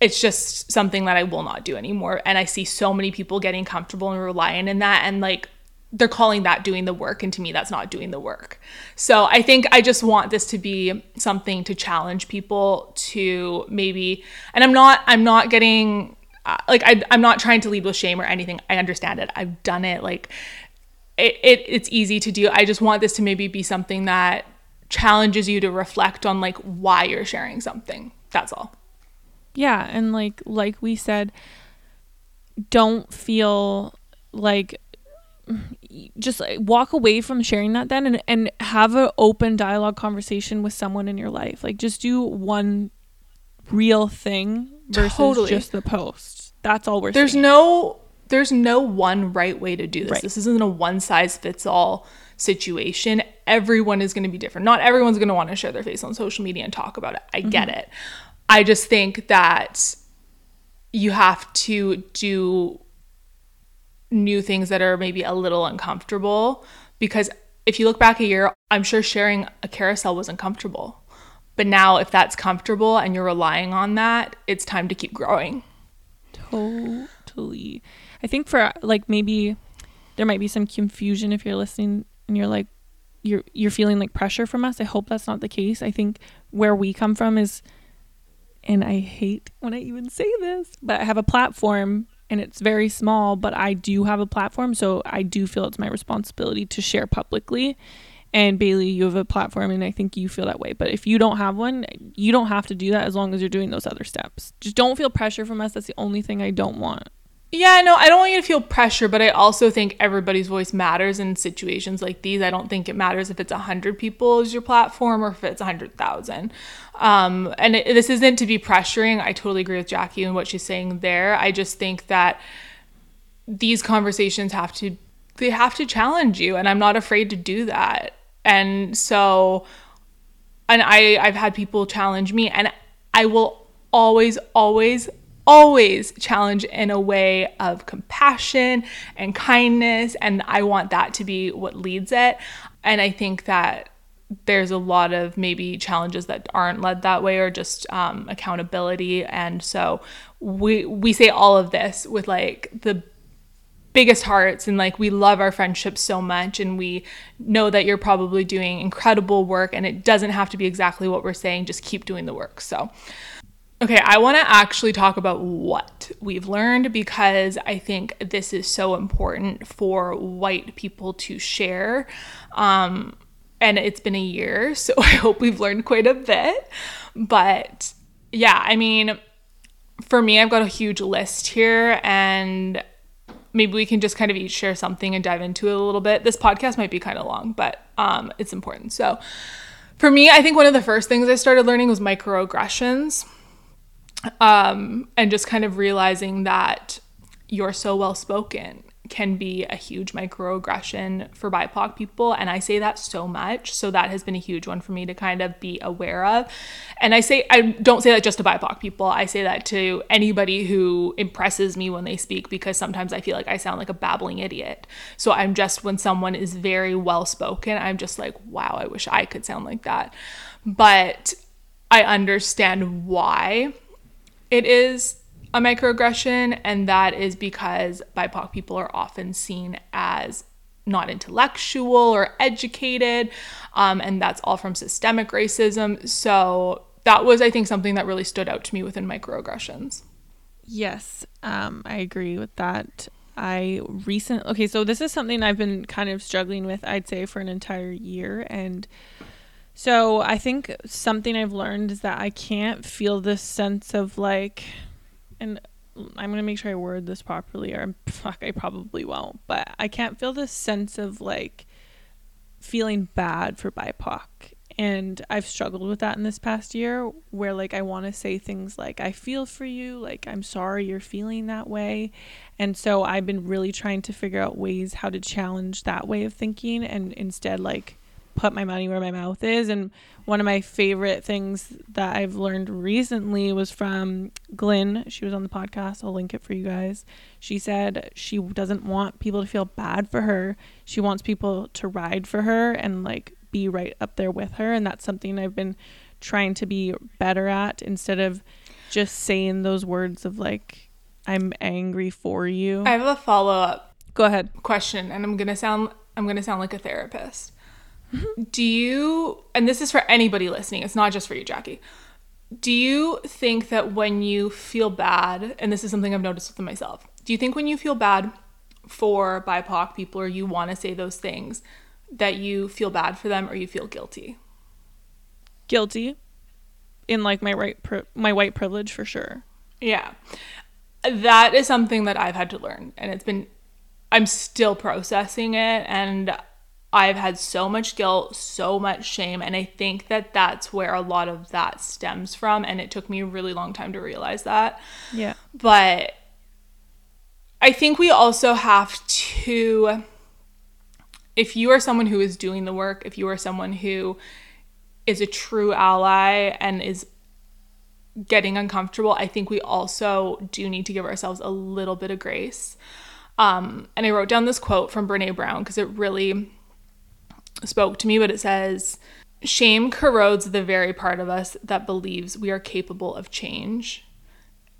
it's just something that I will not do anymore. And I see so many people getting comfortable and relying in that. And like, they're calling that doing the work. And to me, that's not doing the work. So I think I just want this to be something to challenge people to maybe, and I'm not, I'm not getting, uh, like, I, I'm not trying to lead with shame or anything. I understand it. I've done it. Like, it, it it's easy to do. I just want this to maybe be something that challenges you to reflect on like why you're sharing something. That's all. Yeah, and like like we said, don't feel like just like, walk away from sharing that then and, and have an open dialogue conversation with someone in your life. Like just do one real thing versus Totally. just the post. That's all we're there's saying. no there's no one right way to do this Right. this isn't a one size fits all situation everyone is going to be different not everyone's going to want to share their face on social media and talk about it i get mm-hmm. it i just think that you have to do new things that are maybe a little uncomfortable because if you look back a year i'm sure sharing a carousel was uncomfortable but now if that's comfortable and you're relying on that it's time to keep growing Totally. I think for like maybe there might be some confusion if you're listening and you're like you're you're feeling like pressure from us. I hope that's not the case. I think where we come from is and I hate when I even say this, but I have a platform and it's very small, but I do have a platform, so I do feel it's my responsibility to share publicly. And Bailey, you have a platform, and I think you feel that way. But if you don't have one, you don't have to do that as long as you're doing those other steps. Just don't feel pressure from us. That's the only thing I don't want. Yeah, no, I don't want you to feel pressure, but I also think everybody's voice matters in situations like these. I don't think it matters if it's 100 people is your platform or if it's 100,000. Um, and it, this isn't to be pressuring. I totally agree with Jackie and what she's saying there. I just think that these conversations have to they have to challenge you and I'm not afraid to do that. And so and I I've had people challenge me and I will always always always challenge in a way of compassion and kindness. And I want that to be what leads it. And I think that there's a lot of maybe challenges that aren't led that way or just um, accountability. And so we we say all of this with like the biggest hearts and like we love our friendship so much and we know that you're probably doing incredible work and it doesn't have to be exactly what we're saying just keep doing the work so Okay, I want to actually talk about what we've learned because I think this is so important for white people to share. Um, and it's been a year, [LAUGHS] so I hope we've learned quite a bit. But yeah, I mean, for me, I've got a huge list here, and maybe we can just kind of each share something and dive into it a little bit. This podcast might be kind of long, but um, it's important. So, for me, I think one of the first things I started learning was microaggressions um, and just kind of realizing that you're so well spoken can be a huge microaggression for BIPOC people. And I say that so much. So that has been a huge one for me to kind of be aware of. And I say, I don't say that just to BIPOC people. I say that to anybody who impresses me when they speak because sometimes I feel like I sound like a babbling idiot. So I'm just, when someone is very well spoken, I'm just like, wow, I wish I could sound like that. But I understand why it is a microaggression, and that is because BIPOC people are often seen as not intellectual or educated, um, and that's all from systemic racism. So that was, I think, something that really stood out to me within microaggressions. Yes, um, I agree with that. I recent okay, so this is something I've been kind of struggling with, I'd say, for an entire year, and so I think something I've learned is that I can't feel this sense of like, and I'm gonna make sure I word this properly, or [LAUGHS] fuck, I probably won't. But I can't feel this sense of like feeling bad for BIPOC, and I've struggled with that in this past year, where like I want to say things like I feel for you, like I'm sorry you're feeling that way, and so I've been really trying to figure out ways how to challenge that way of thinking, and instead like put my money where my mouth is. And one of my favorite things that I've learned recently was from Glenn. She was on the podcast. I'll link it for you guys. She said she doesn't want people to feel bad for her. She wants people to ride for her and like be right up there with her. And that's something I've been trying to be better at instead of just saying those words of like, I'm angry for you. I have a follow up. Go ahead. Question, and I'm gonna sound I'm gonna sound like a therapist. Do you, and this is for anybody listening, it's not just for you, Jackie. Do you think that when you feel bad, and this is something I've noticed with myself, do you think when you feel bad for BIPOC people or you want to say those things, that you feel bad for them or you feel guilty? Guilty in like my right pri- my white privilege for sure. Yeah. That is something that I've had to learn and it's been I'm still processing it and I've had so much guilt, so much shame. And I think that that's where a lot of that stems from. And it took me a really long time to realize that. Yeah. But I think we also have to, if you are someone who is doing the work, if you are someone who is a true ally and is getting uncomfortable, I think we also do need to give ourselves a little bit of grace. Um, and I wrote down this quote from Brene Brown because it really spoke to me, but it says, Shame corrodes the very part of us that believes we are capable of change.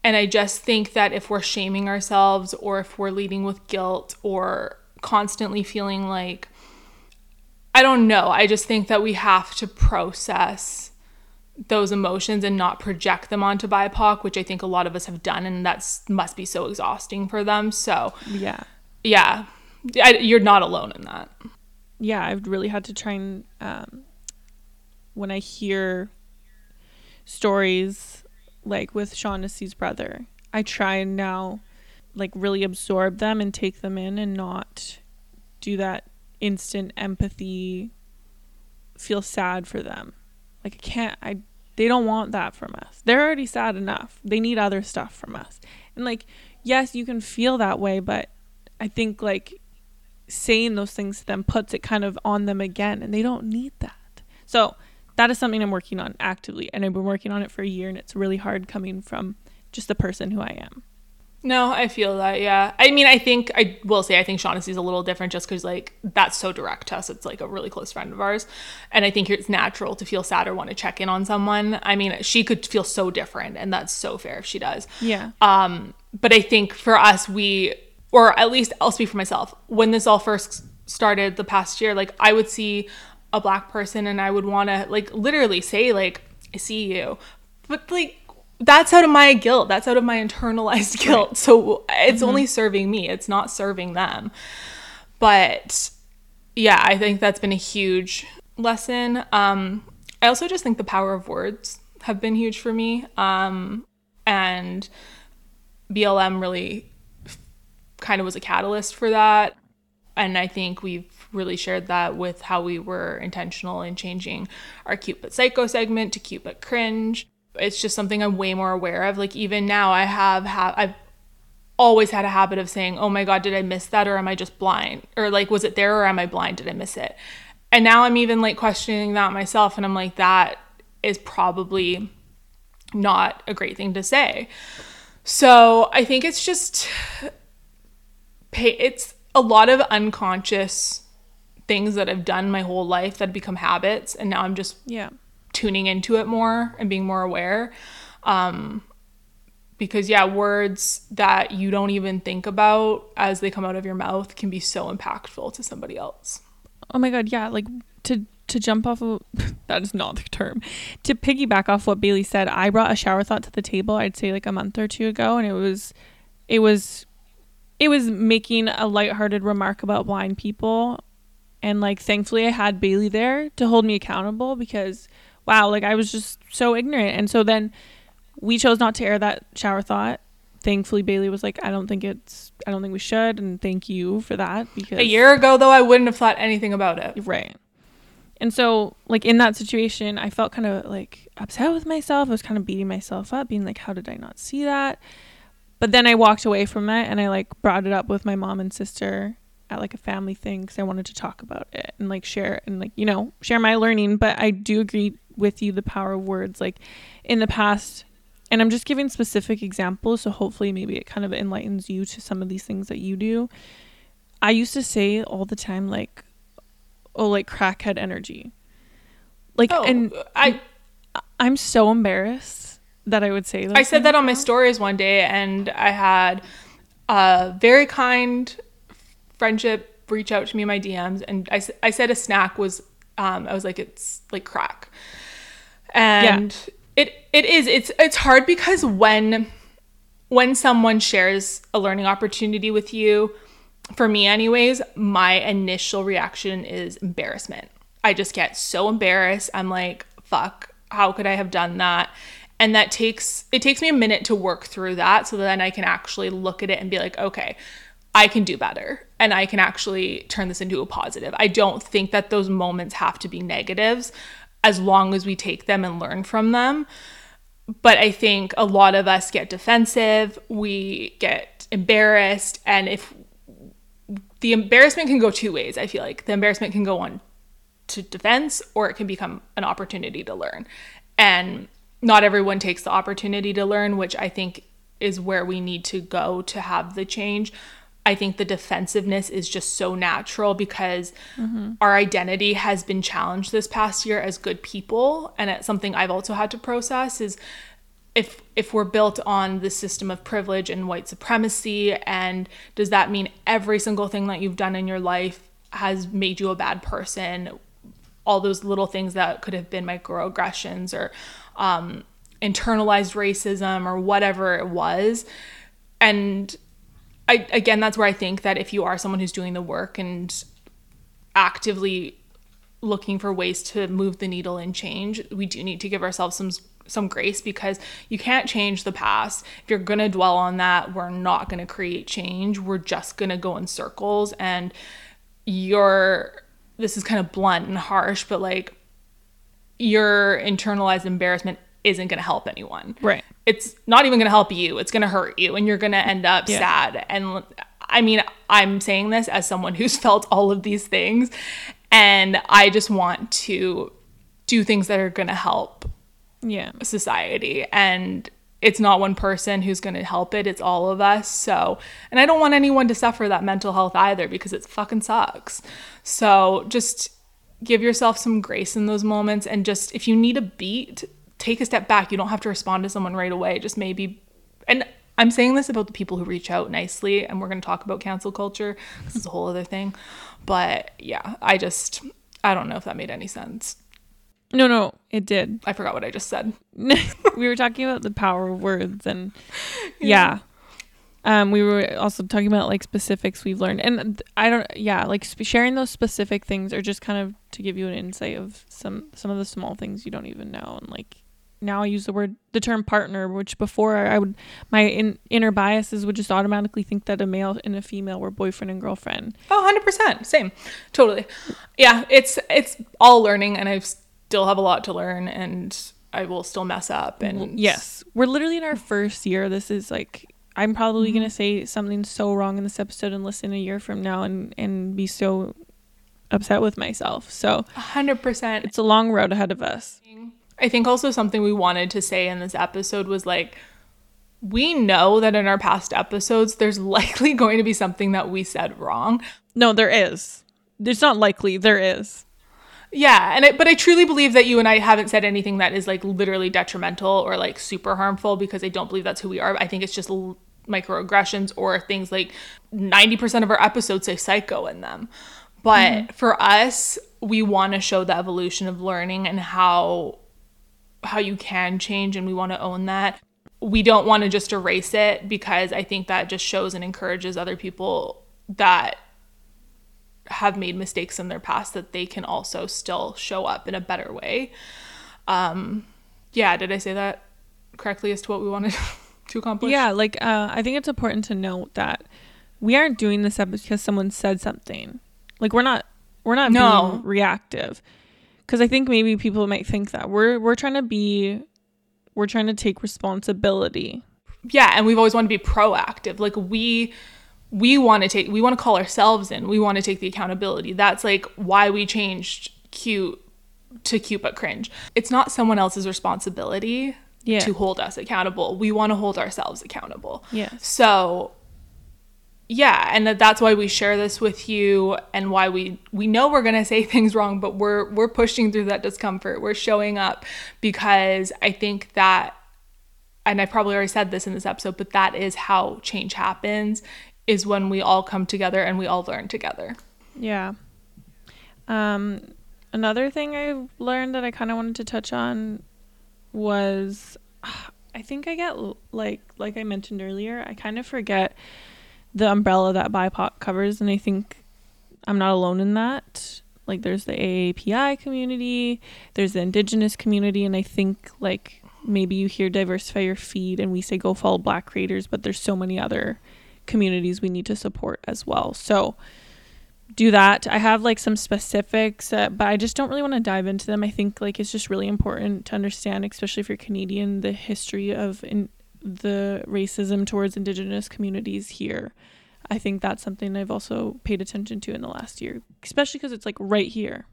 And I just think that if we're shaming ourselves or if we're leading with guilt or constantly feeling like, I don't know, I just think that we have to process those emotions and not project them onto BIPOC, which I think a lot of us have done, and that's must be so exhausting for them. So Yeah. yeah, I, you're not alone in that. Yeah, I've really had to try and um, when I hear stories like with Shaughnessy's brother, I try and now like really absorb them and take them in and not do that instant empathy feel sad for them. Like I can't I they don't want that from us. They're already sad enough. They need other stuff from us. And like yes, you can feel that way, but I think like saying those things to them puts it kind of on them again and they don't need that. So that is something I'm working on actively and I've been working on it for a year and it's really hard coming from just the person who I am. No, I feel that. Yeah. I mean, I think I will say I think Shaughnessy's a little different just because like that's so direct to us. It's like a really close friend of ours, and I think it's natural to feel sad or want to check in on someone. I mean, she could feel so different, and that's so fair if she does. Yeah. Um, but I think for us, we, or at least I'll speak for myself, when this all first started the past year, like I would see a black person and I would want to like literally say, like, I see you. But like, that's out of my guilt. That's out of my internalized [LAUGHS] guilt. So it's only serving me, it's not serving them. But yeah, I think that's been a huge lesson. Um, I also just think the power of words have been huge for me. Um, and BLM really kind of was a catalyst for that. And I think we've really shared that with how we were intentional in changing our cute but psycho segment to cute but cringe. It's just something I'm way more aware of. Like even now I have have I've always had a habit of saying, "Oh my god, did I miss that or am I just blind?" Or like was it there or am I blind? Did I miss it? And now I'm even like questioning that myself and I'm like that is probably not a great thing to say. So, I think it's just pay it's a lot of unconscious things that I've done my whole life that become habits and now I'm just Yeah. tuning into it more and being more aware. Um, because yeah, words that you don't even think about as they come out of your mouth can be so impactful to somebody else. Oh my god, yeah, like to to jump off of [LAUGHS] that is not the term. To piggyback off what Bailey said, I brought a shower thought to the table, I'd say like a month or two ago, and it was it was it was making a lighthearted remark about blind people. And like thankfully I had Bailey there to hold me accountable because wow, like I was just so ignorant. And so then we chose not to air that shower thought. Thankfully Bailey was like, I don't think it's I don't think we should and thank you for that because A year ago though, I wouldn't have thought anything about it. Right. And so, like, in that situation, I felt kind of like upset with myself. I was kind of beating myself up, being like, how did I not see that? But then I walked away from it and I, like, brought it up with my mom and sister at, like, a family thing because I wanted to talk about it and, like, share and, like, you know, share my learning. But I do agree with you the power of words. Like, in the past, and I'm just giving specific examples. So hopefully, maybe it kind of enlightens you to some of these things that you do. I used to say all the time, like, oh, like crackhead energy. Like, Oh, and I I'm so embarrassed that I would say. I said that on my stories one day, and I had a very kind friendship reach out to me in my DMs, and I, I said a snack was, um, I was like, it's like crack, and it it is it's it's hard because when when someone shares a learning opportunity with you, for me anyways, my initial reaction is embarrassment. I just get so embarrassed. I'm like, fuck, how could I have done that? And that takes it takes me a minute to work through that so then I can actually look at it and be like, okay, I can do better and I can actually turn this into a positive. I don't think that those moments have to be negatives as long as we take them and learn from them but I think a lot of us get defensive, we get embarrassed, and if the embarrassment can go two ways, I feel like the embarrassment can go on to defense or it can become an opportunity to learn. And not everyone takes the opportunity to learn, which I think is where we need to go to have the change. I think the defensiveness is just so natural because mm-hmm. our identity has been challenged this past year as good people. And it's something I've also had to process is if if we're built on the system of privilege and white supremacy and does that mean every single thing that you've done in your life has made you a bad person? All those little things that could have been microaggressions or um, internalized racism or whatever it was. And I, again, that's where I think that if you are someone who's doing the work and actively looking for ways to move the needle and change, we do need to give ourselves some some grace because you can't change the past. If you're going to dwell on that, we're not going to create change. We're just going to go in circles and you're this is kind of blunt and harsh, but like your internalized embarrassment isn't going to help anyone. Right. It's not even going to help you. It's going to hurt you and you're going to end up Yeah. sad. And I mean, I'm saying this as someone who's [LAUGHS] felt all of these things and I just want to do things that are going to help Yeah. society and it's not one person who's going to help it it's all of us so and i don't want anyone to suffer that mental health either because it fucking sucks so just give yourself some grace in those moments and just if you need a beat take a step back. You don't have to respond to someone right away. Just maybe and i'm saying this about the people who reach out nicely and we're going to talk about cancel culture. This is a whole other thing. But yeah i just i don't know if that made any sense. No, no, it did. i forgot what i just said. [LAUGHS] We were talking about the power of words and [LAUGHS] yeah. Um, we were also talking about like specifics we've learned, and I don't, yeah, like sp- sharing those specific things are just kind of to give you an insight of some some of the small things you don't even know, and like now I use the word the term partner, which before I would my in, inner biases would just automatically think that a male and a female were boyfriend and girlfriend. Oh, 100%. Same. Totally. Yeah, it's it's all learning and I still have a lot to learn and I will still mess up and Yes, we're literally in our first year. This is like I'm probably gonna mm-hmm. say something so wrong in this episode and listen a year from now and and be so upset with myself. So 100%. it's a long road ahead of us. I think also something we wanted to say in this episode was like we know that in our past episodes there's [LAUGHS] likely going to be something that we said wrong. No, there is. It's not likely. There is. Yeah, and I, but I truly believe that you and I haven't said anything that is like literally detrimental or like super harmful because I don't believe that's who we are. I think it's just l- microaggressions or things like 90% of our episodes say psycho in them. But for us, we want to show the evolution of learning and how how you can change and we want to own that. We don't want to just erase it because I think that just shows and encourages other people that have made mistakes in their past that they can also still show up in a better way. Um, yeah, did I say that correctly as to what we wanted [LAUGHS] to accomplish? Yeah, like uh, I think it's important to note that we aren't doing this episode because someone said something. Like we're not we're not No. being reactive. Because I think maybe people might think that we're we're trying to be we're trying to take responsibility. yeah and we've always wanted to be proactive like we we want to take we want to call ourselves in we want to take the accountability that's like why we changed cute to cute but cringe it's not someone else's responsibility Yeah. to hold us accountable we want to hold ourselves accountable Yeah. so yeah and that that's why we share this with you and why we we know we're going to say [LAUGHS] things wrong but we're we're pushing through that discomfort we're showing up because i think that and I probably already said this in this episode, but that is how change happens is when we all come together and we all learn together. Yeah. Um, another thing I learned that I kind of wanted to touch on was I think I get like like I mentioned earlier, I kind of forget the umbrella that BIPOC covers, and I think I'm not alone in that. Like there's the AAPI community, there's the Indigenous community, and I think like maybe you hear diversify your feed, and we say go follow Black creators, but there's so many other communities we need to support as well. So do that. I have like some specifics, uh, but I just don't really want to dive into them. I think like it's just really important to understand, especially if you're Canadian, the history of in the racism towards Indigenous communities here. I think that's something I've also paid attention to in the last year, especially because it's like right here.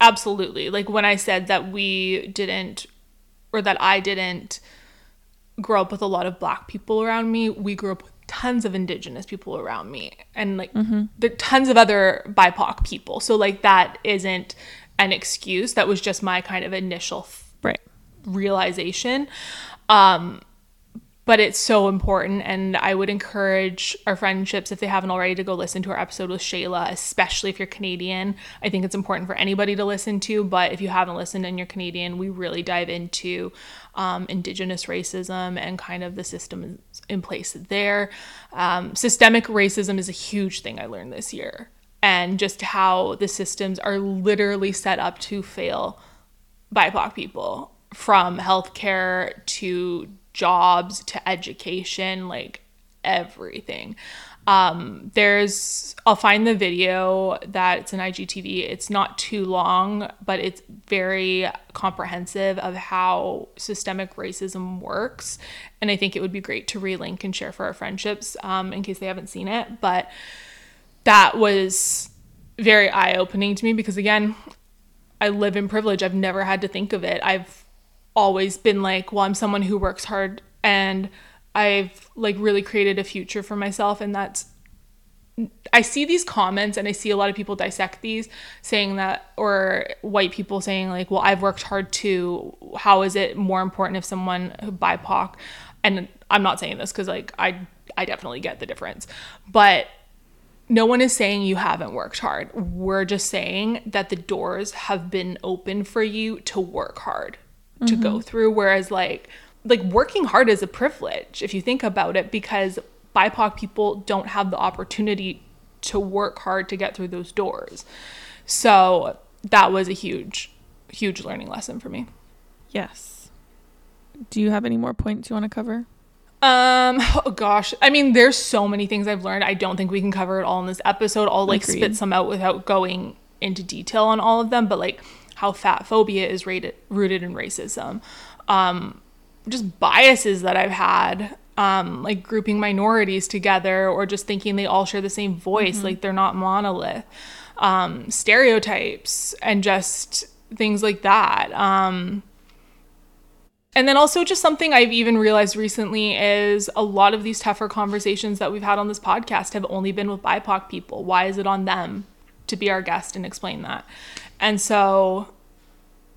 Absolutely. Like when I said that we didn't, or that I didn't grow up with a lot of black people around me, we grew up with tons of indigenous people around me and like there are tons of other BIPOC people. So like that isn't an excuse. That was just my kind of initial Right. realization. Um, but it's so important. And I would encourage our friendships, if they haven't already, to go listen to our episode with Shayla, especially if you're Canadian. I think it's important for anybody to listen to, but if you haven't listened and you're Canadian, we really dive into um, Indigenous racism and kind of the system in place there. Um, systemic racism is a huge thing I learned this year, and just how the systems are literally set up to fail BIPOC people from healthcare to jobs to education, like everything. Um, there's, I'll find the video that it's an IGTV. It's not too long, but it's very comprehensive of how systemic racism works. And I think it would be great to relink and share for our friendships um, in case they haven't seen it. But that was very eye opening to me because, again, I live in privilege. I've never had to think of it. I've always been like, well, I'm someone who works hard and I've like really created a future for myself and that's I see these comments and I see a lot of people dissect these saying that or white people saying like, well, I've worked hard too. How is it more important if someone BIPOC and I'm not saying this cuz like I I definitely get the difference. But no one is saying you haven't worked hard. We're just saying that the doors have been open for you to work hard to mm-hmm. go through whereas like like working hard is a privilege if you think about it because bipoc people don't have the opportunity to work hard to get through those doors. So that was a huge huge learning lesson for me. Yes. Do you have any more points you want to cover? Um oh gosh i mean there's so many things i've learned. I don't think we can cover it all in this episode. I'll like Agreed. spit some out without going into detail on all of them but like how fat phobia is rated, rooted in racism. Um, just biases that I've had, um, like grouping minorities together or just thinking they all share the same voice, mm-hmm. like they're not monolith. Um, stereotypes and just things like that. Um, and then also just something I've even realized recently is a lot of these tougher conversations that we've had on this podcast have only been with BIPOC people. Why is it on them to be our guest and explain that? And so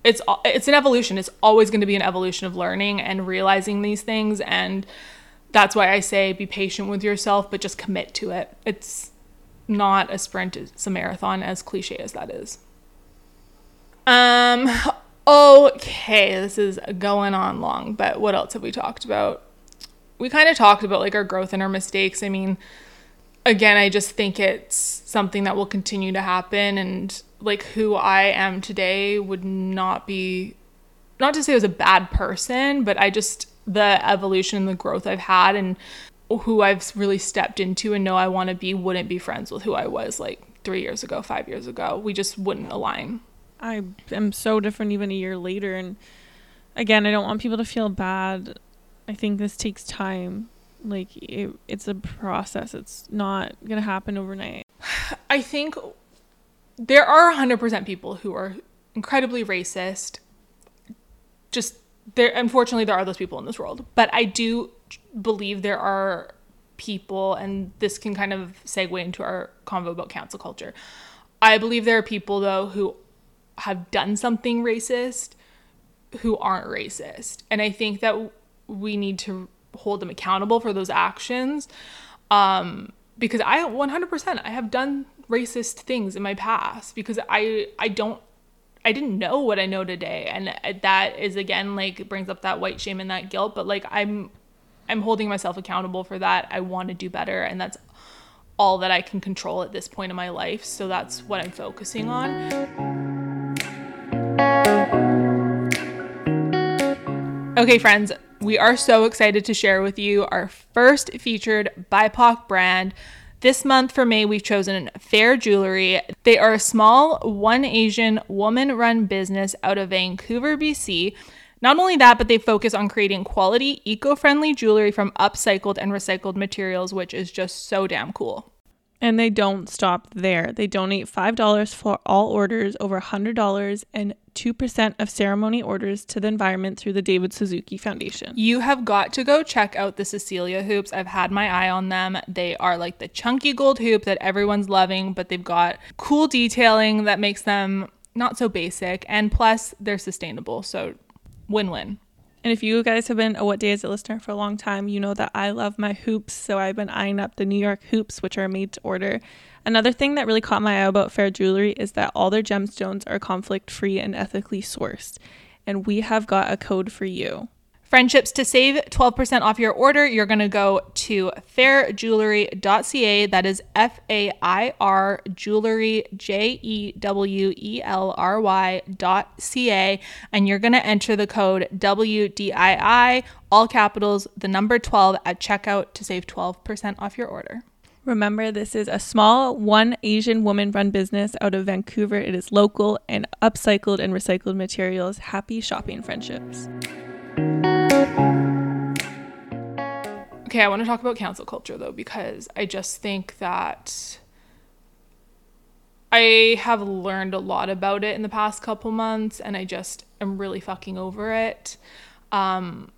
it's it's an evolution. It's always going to be an evolution of learning and realizing these things and that's why I say be patient with yourself but just commit to it. It's not a sprint, it's a marathon as cliche as that is. Um okay, this is going on long, but what else have we talked about? We kind of talked about like our growth and our mistakes. I mean, again, I just think it's something that will continue to happen and like who I am today would not be not to say I was a bad person, but I just the evolution and the growth I've had and who I've really stepped into and know I want to be wouldn't be friends with who I was like 3 years ago, 5 years ago. We just wouldn't align. I am so different even a year later and again, I don't want people to feel bad. I think this takes time. Like it, it's a process. It's not to happen overnight. [SIGHS] I think there are 100% people who are incredibly racist. Just there unfortunately there are those people in this world, but I do believe there are people and this can kind of segue into our convo about cancel culture. I believe there are people though who have done something racist who aren't racist. And I think that we need to hold them accountable for those actions. Um, because I 100% I have done racist things in my past because I I don't I didn't know what I know today and that is again like brings up that white shame and that guilt but like I'm I'm holding myself accountable for that. I want to do better and that's all that I can control at this point in my life. So that's what I'm focusing on. Okay, friends, we are so excited to share with you our first featured BIPOC brand. This month for May, we've chosen Fair Jewelry. They are a small, one Asian woman run business out of Vancouver, BC. Not only that, but they focus on creating quality, eco friendly jewelry from upcycled and recycled materials, which is just so damn cool. And they don't stop there. They donate $5 for all orders over $100 and 2% of ceremony orders to the environment through the David Suzuki Foundation. You have got to go check out the Cecilia hoops. I've had my eye on them. They are like the chunky gold hoop that everyone's loving, but they've got cool detailing that makes them not so basic. And plus, they're sustainable. So, win win. And if you guys have been a What Day Is It listener for a long time, you know that I love my hoops. So I've been eyeing up the New York hoops, which are made to order. Another thing that really caught my eye about Fair Jewelry is that all their gemstones are conflict free and ethically sourced. And we have got a code for you. Friendships to save 12% off your order, you're going to go to fairjewelry.ca. That is F A I R jewelry, J E W E L R Y dot C A. And you're going to enter the code WDII, all capitals, the number 12 at checkout to save 12% off your order. Remember, this is a small, one Asian woman run business out of Vancouver. It is local and upcycled and recycled materials. Happy shopping, friendships. Okay, I want to talk about cancel culture though, because I just think that I have learned a lot about it in the past couple months, and I just am really fucking over it. Um,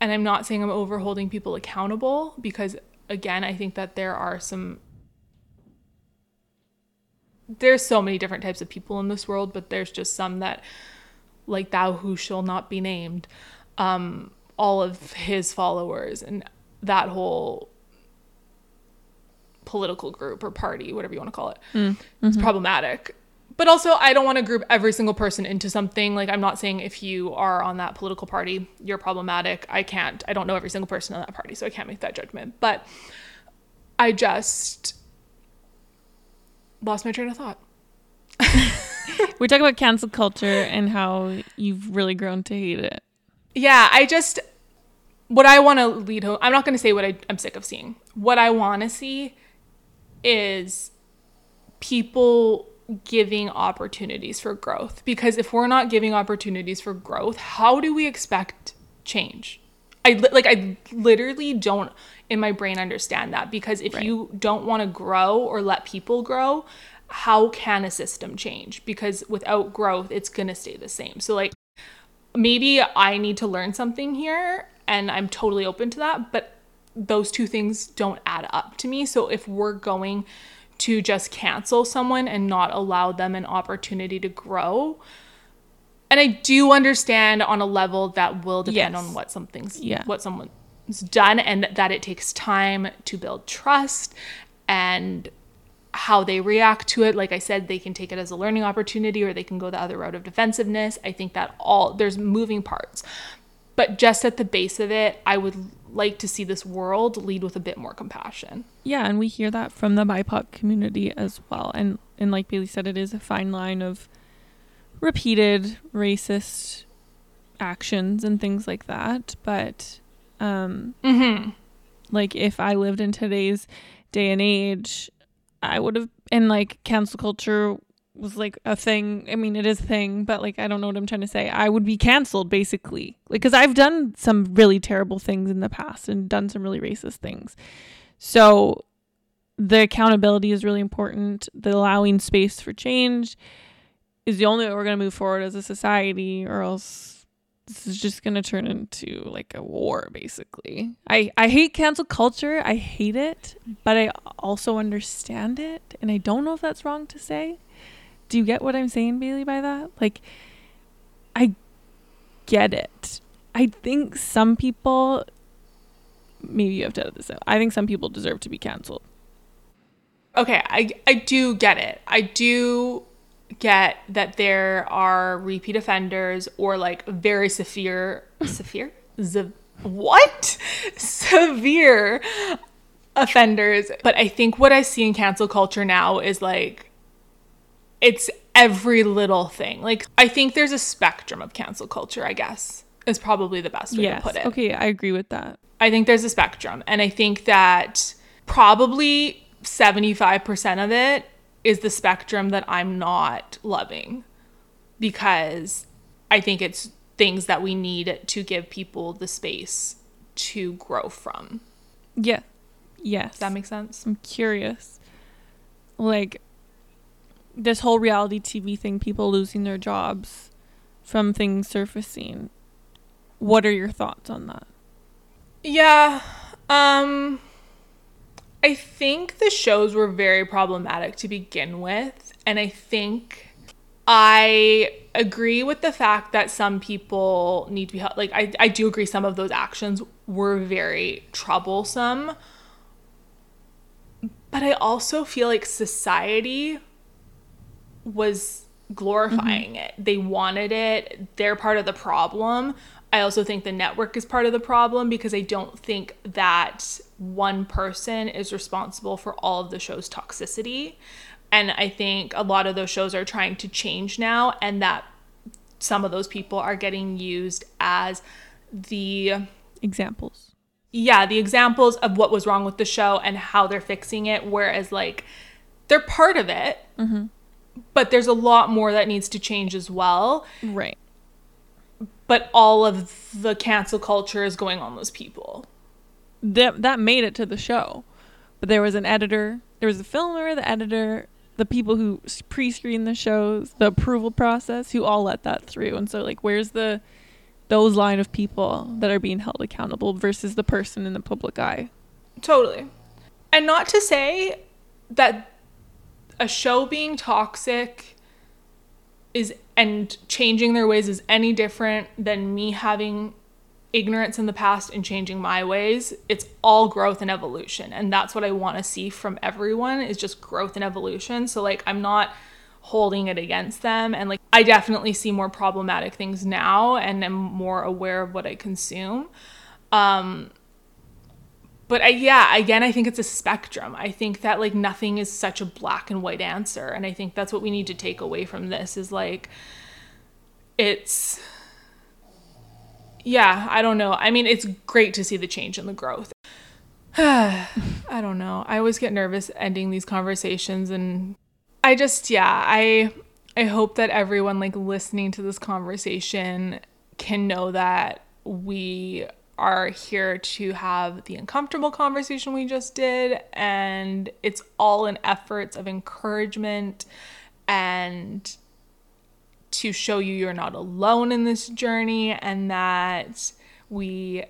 and I'm not saying I'm over holding people accountable because, again, I think that there are some. There's so many different types of people in this world, but there's just some that, like thou who shall not be named, um, all of his followers and that whole political group or party, whatever you want to call it. Mm, It's mm-hmm. problematic. But also, I don't want to group every single person into something. Like, I'm not saying if you are on that political party, you're problematic. I can't. I don't know every single person on that party, so I can't make that judgment. But I just lost my train of thought. [LAUGHS] We talk about cancel culture and how you've really grown to hate it. Yeah, I just what I want to lead home. I'm not going to say what I, I'm sick of seeing. What I want to see is people giving opportunities for growth. Because if we're not giving opportunities for growth, how do we expect change? I li- like I literally don't in my brain understand that because if Right. you don't want to grow or let people grow, how can a system change? Because without growth, it's going to stay the same. So like maybe I need to learn something here and I'm totally open to that, but those two things don't add up to me. So if we're going to just cancel someone and not allow them an opportunity to grow, and I do understand on a level that will depend Yes. on what something's Yeah. what someone's done and that it takes time to build trust and how they react to it. Like I said, they can take it as a learning opportunity or they can go the other route of defensiveness. I think that all there's moving parts. But just at the base of it, I would like to see this world lead with a bit more compassion. Yeah, and we hear that from the BIPOC community as well. And and like Bailey said, it is a fine line of repeated racist actions and things like that. But um Mm-hmm. like if I lived in today's day and age, I would have and like cancel culture was like a thing. I mean, it is a thing, but like I don't know what I'm trying to say. I would be canceled basically. Like cuz I've done some really terrible things in the past and done some really racist things. So the accountability is really important. The allowing space for change is the only way we're going to move forward as a society or else this is just going to turn into like a war basically. I I hate cancel culture. I hate it, but I also understand it and I don't know if that's wrong to say. Do you get what I'm saying, Bailey by that? Like I get it. I think some people maybe you have to edit this out. I think some people deserve to be canceled. Okay, I I do get it. I do get that there are repeat offenders or like very severe severe Z- what severe offenders but i think what i see in cancel culture now is like it's every little thing like i think there's a spectrum of cancel culture i guess is probably the best way yes. to put it Okay, I agree with that. I think there's a spectrum. And I think that probably 75% of it is the spectrum that I'm not loving because I think it's things that we need to give people the space to grow from. Yeah. Yes. Does that make sense? I'm curious. Like this whole reality TV thing, people losing their jobs from things surfacing. What are your thoughts on that? Yeah. Um I think the shows were very problematic to begin with and I think I agree with the fact that some people need to be held. Like, I, I do agree some of those actions were very troublesome. But I also feel like society was glorifying mm-hmm. it. They wanted it. They're part of the problem. I also think the network is part of the problem because I don't think that one person is responsible for all of the show's toxicity. And I think a lot of those shows are trying to change now, and that some of those people are getting used as the examples. Yeah, the examples of what was wrong with the show and how they're fixing it. Whereas, like, they're part of it, mm-hmm. but there's a lot more that needs to change as well. Right. But all of the cancel culture is going on those people. That that made it to the show, but there was an editor, there was a filmer, the editor, the people who pre-screen the shows, the approval process, who all let that through. And so like where's the those line of people that are being held accountable versus the person in the public eye? Totally. And not to say that a show being toxic is and changing their ways is any different than me having ignorance in the past and changing my ways. It's all growth and evolution. And that's what i want to see from everyone is just growth and evolution. So like i'm not holding it against them. And like i definitely see more problematic things now and am more aware of what i consume. Um but I, yeah again i think it's a spectrum i think that like nothing is such a black and white answer and i think that's what we need to take away from this is like it's yeah, I don't know. I mean, it's great to see the change and the growth. [SIGHS] I don't know. I always get nervous ending these conversations and I just yeah, I I hope that everyone like listening to this conversation can know that we are here to have the uncomfortable conversation we just did and it's all in efforts of encouragement and to show you you're not alone in this journey and that we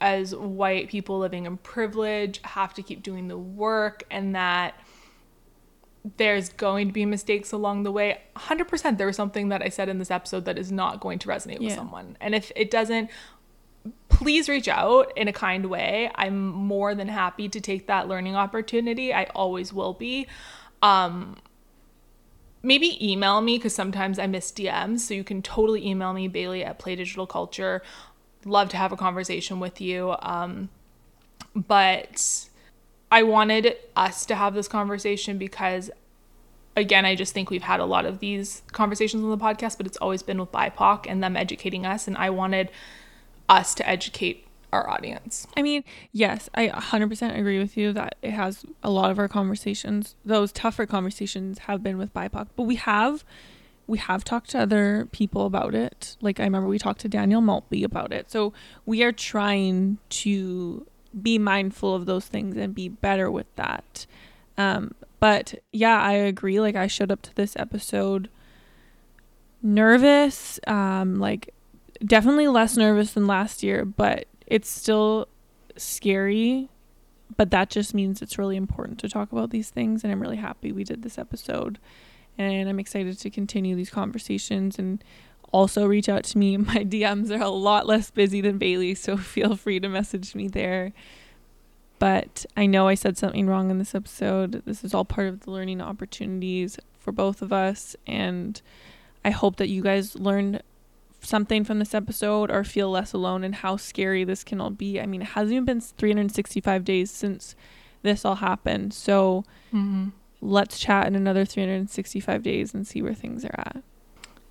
as white people living in privilege have to keep doing the work and that there's going to be mistakes along the way 100% there was something that i said in this episode that is not going to resonate yeah. with someone and if it doesn't please reach out in a kind way i'm more than happy to take that learning opportunity i always will be um maybe email me because sometimes I miss DMs. So you can totally email me, Bailey at Play Digital Culture. Love to have a conversation with you. Um, but I wanted us to have this conversation because, again, I just think we've had a lot of these conversations on the podcast, but it's always been with BIPOC and them educating us. And I wanted us to educate our audience. I mean, yes, I 100% agree with you that it has a lot of our conversations, those tougher conversations have been with BIPOC, but we have we have talked to other people about it. Like I remember we talked to Daniel Maltby about it. So we are trying to be mindful of those things and be better with that. Um, but yeah, I agree. Like I showed up to this episode nervous, um, like definitely less nervous than last year, but it's still scary, but that just means it's really important to talk about these things. And I'm really happy we did this episode. And I'm excited to continue these conversations and also reach out to me. [LAUGHS] My DMs are a lot less busy than Bailey, so [LAUGHS] feel free to message me there. But I know I said something wrong in this episode. This is all part of the learning opportunities for both of us. And I hope that you guys learned something from this episode or feel less alone and how scary this can all be. I mean, it hasn't even been 365 days since this all happened. So mm-hmm. let's chat in another 365 days and see where things are at.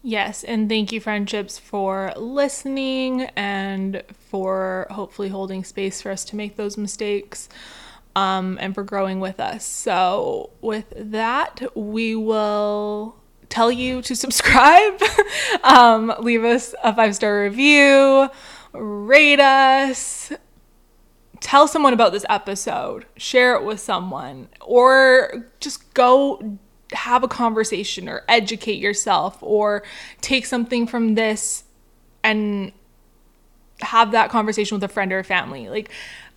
Yes, and thank you, friendships, for listening and for hopefully holding space for us to make those mistakes um, and for growing with us. So, with that, we will tell you to subscribe, [LAUGHS] um, leave us a five star review, rate us, tell someone about this episode, share it with someone, or just go have a conversation or educate yourself or take something from this and have that conversation with a friend or a family. Like,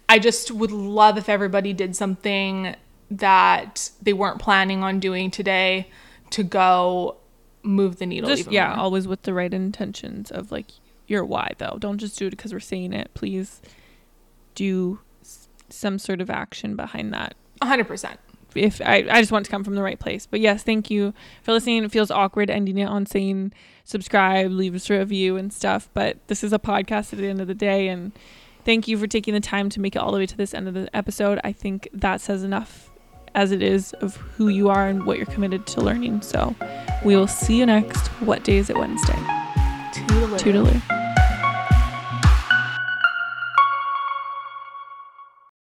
I just would love if everybody did something that they weren't planning on doing today to go move the needle just even yeah, more. always with the right intentions of like your why though. Don't just do it because we're saying it. Please do s- some sort of action behind that. 100%. If I, I just want to come from the right place. But yes, thank you for listening. It feels awkward ending it on saying subscribe, leave us a review and stuff. But this is a podcast at the end of the day and thank you for taking the time to make it all the way to this end of the episode. I think that says enough as it is of who you are and what you're committed to learning. So we will see you next. What day is it Wednesday? Toodaloo. Toodaloo.